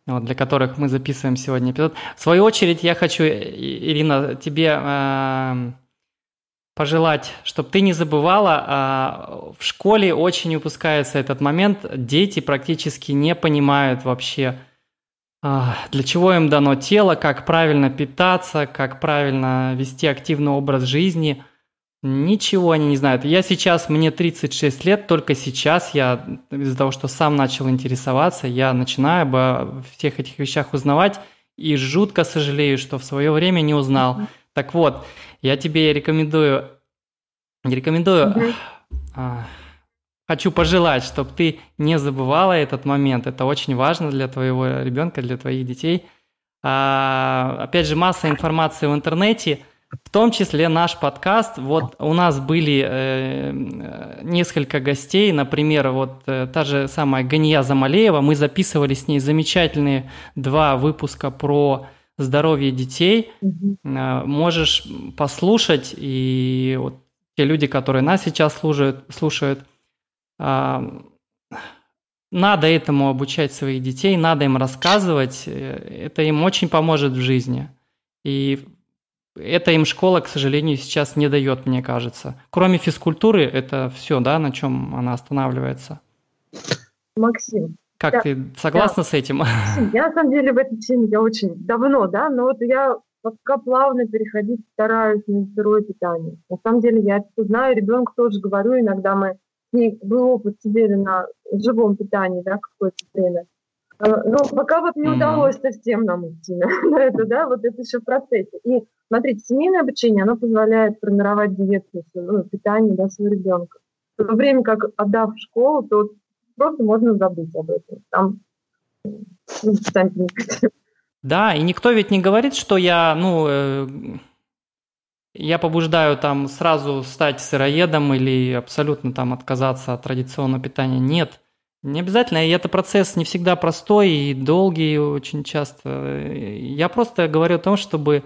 вот, для которых мы записываем сегодня эпизод. В свою очередь, я хочу, Ирина, тебе э, пожелать, чтобы ты не забывала, э, в школе очень упускается этот момент. Дети практически не понимают вообще, э, для чего им дано тело, как правильно питаться, как правильно вести активный образ жизни – Ничего они не знают. Я сейчас, мне 36 лет, только сейчас я, из-за того, что сам начал интересоваться, я начинаю обо всех этих вещах узнавать и жутко сожалею, что в свое время не узнал. Так вот, я тебе рекомендую, рекомендую, mm-hmm. а, хочу пожелать, чтобы ты не забывала этот момент. Это очень важно для твоего ребенка, для твоих детей. А, опять же, масса информации в интернете – в том числе наш подкаст. Вот у нас были э, несколько гостей, например, вот э, та же самая Гания Замалеева. Мы записывали с ней замечательные два выпуска про здоровье детей. Угу. Можешь послушать, и вот те люди, которые нас сейчас слушают, слушают э, надо этому обучать своих детей, надо им рассказывать, э, это им очень поможет в жизни. И это им школа, к сожалению, сейчас не дает, мне кажется. Кроме физкультуры, это все, да, на чем она останавливается. Максим, Как да, ты согласна да. с этим? <laughs> Я на самом деле в этой теме я очень давно, да, но вот я пока плавно переходить стараюсь на сырое питание. На самом деле я это знаю, ребенку тоже говорю, иногда мы с ней был опыт сидели на живом питании, да, какое-то время. А, но пока вот не удалось совсем нам идти на, <laughs> на это, да, вот это еще в процессе. И смотрите, семейное обучение, оно позволяет формировать диету, ну, питание да, своего ребенка. В то время как отдав в школу, то просто можно забыть об этом. Там, ну, да, и никто ведь не говорит, что я, ну, э, я побуждаю там сразу стать сыроедом или абсолютно там отказаться от традиционного питания. Нет, не обязательно, и это процесс не всегда простой и долгий очень часто. Я просто говорю о том, чтобы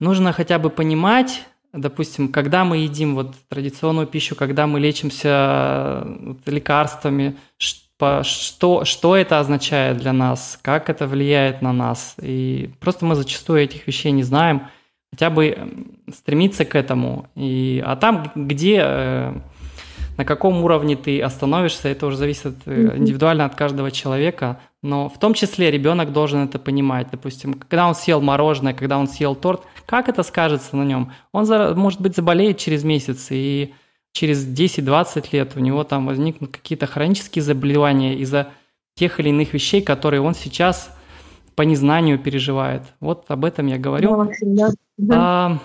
нужно хотя бы понимать, допустим, когда мы едим вот традиционную пищу, когда мы лечимся лекарствами, что, что это означает для нас, как это влияет на нас. И просто мы зачастую этих вещей не знаем, хотя бы стремиться к этому. И, а там, где, э, на каком уровне ты остановишься, это уже зависит э, индивидуально от каждого человека. Но в том числе ребенок должен это понимать. Допустим, когда он съел мороженое, когда он съел торт, как это скажется на нем? Он, может быть, заболеет через месяц, и через 10-20 лет у него там возникнут какие-то хронические заболевания из-за тех или иных вещей, которые он сейчас по незнанию переживает. Вот об этом я говорю. А,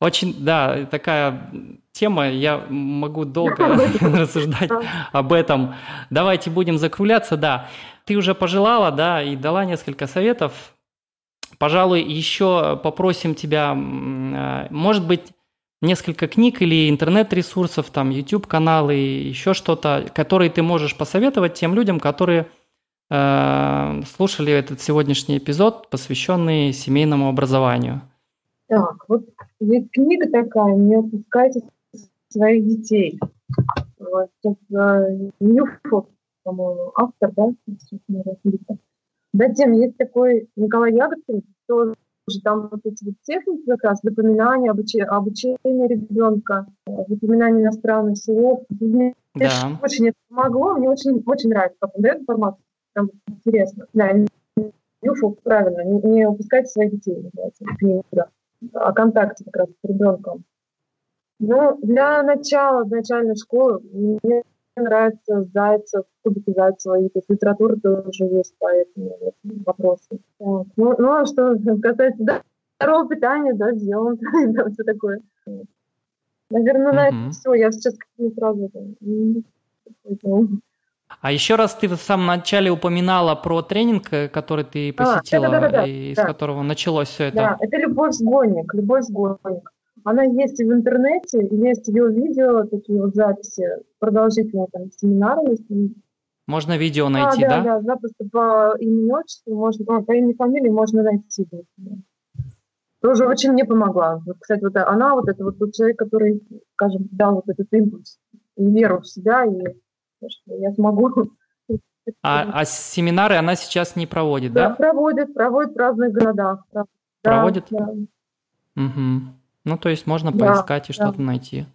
очень, да, такая тема, я могу долго <laughs> рассуждать об этом. Давайте будем закругляться, да. Ты уже пожелала, да, и дала несколько советов. Пожалуй, еще попросим тебя, а, может быть, несколько книг или интернет-ресурсов, там YouTube-каналы, еще что-то, которые ты можешь посоветовать тем людям, которые э, слушали этот сегодняшний эпизод, посвященный семейному образованию. Так, вот есть книга такая «Не отпускайте своих детей». Вот, это Ньюфок, по-моему, автор, да? Затем есть такой Николай Ягодкин, тоже там вот эти вот техники как раз, запоминание, обучение, обучение ребенка, запоминание иностранных слов. Мне да. очень это помогло, мне очень, очень нравится, как он дает информацию, прям интересно. Да, Юфу, правильно, не, не упускайте своих детей, называется, книга, о контакте как раз с ребенком. Ну, для начала, начальной школы, мне нравится Зайцев, кубики Зайцева, и то есть литература тоже есть по этому вопросу. Так. Ну, ну, а что касается да, здорового питания, да, сделаем, да, все такое. Наверное, на это все. Я сейчас не сразу... А еще раз ты в самом начале упоминала про тренинг, э, который ты посетила, а, да, да, да, да, и да. которого началось все это. Да, это любовь сгонник, любовь сгонник. Она есть и в интернете, есть ее видео, такие вот записи, продолжительные там семинары. Можно видео найти, а, да? Да, да, запросто по имени отчеству, можно, ну, по имени фамилии можно найти. Тоже очень мне помогла. Вот, кстати, вот она вот это вот тот человек, который, скажем, дал вот этот импульс и веру в себя, и что я смогу. А, <laughs> а семинары она сейчас не проводит, да? Да, проводит, проводит в разных городах. Проводит? Да, да. Угу. Ну, то есть можно да, поискать и что-то найти.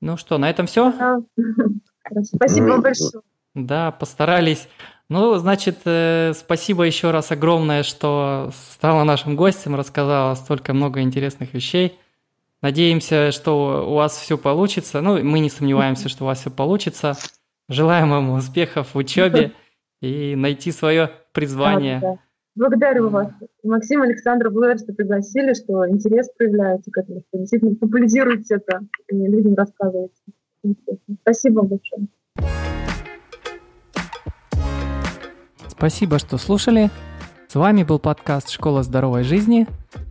Ну что, на этом все? Да. <laughs> Спасибо вам большое. Да, постарались. Ну, значит, э, спасибо еще раз огромное, что стала нашим гостем, рассказала столько много интересных вещей. Надеемся, что у вас все получится. Ну, мы не сомневаемся, что у вас все получится. Желаем вам успехов в учебе и найти свое призвание. Да, да. Благодарю вас. Максим Александр, благодарю, что пригласили, что интерес проявляете к этому, что действительно популяризируете это и людям рассказываете. Спасибо большое. Спасибо, что слушали. С вами был подкаст «Школа здоровой жизни».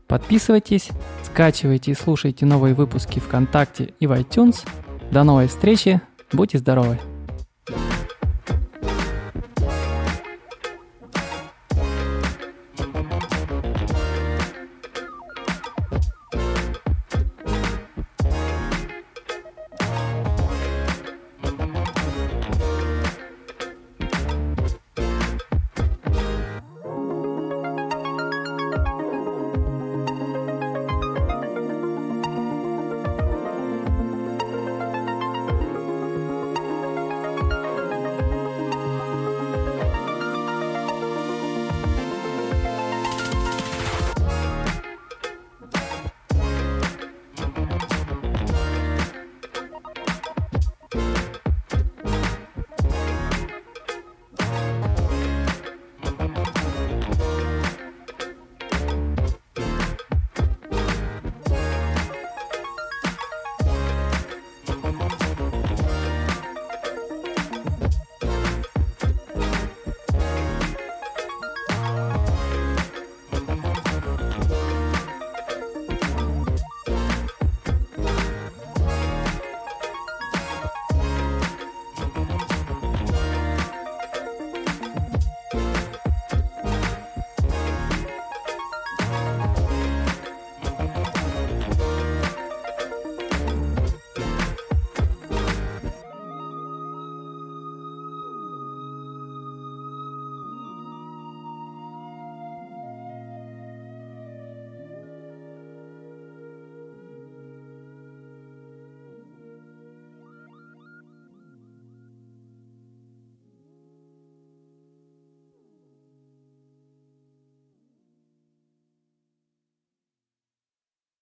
Подписывайтесь, скачивайте и слушайте новые выпуски ВКонтакте и в iTunes. До новой встречи. Будьте здоровы!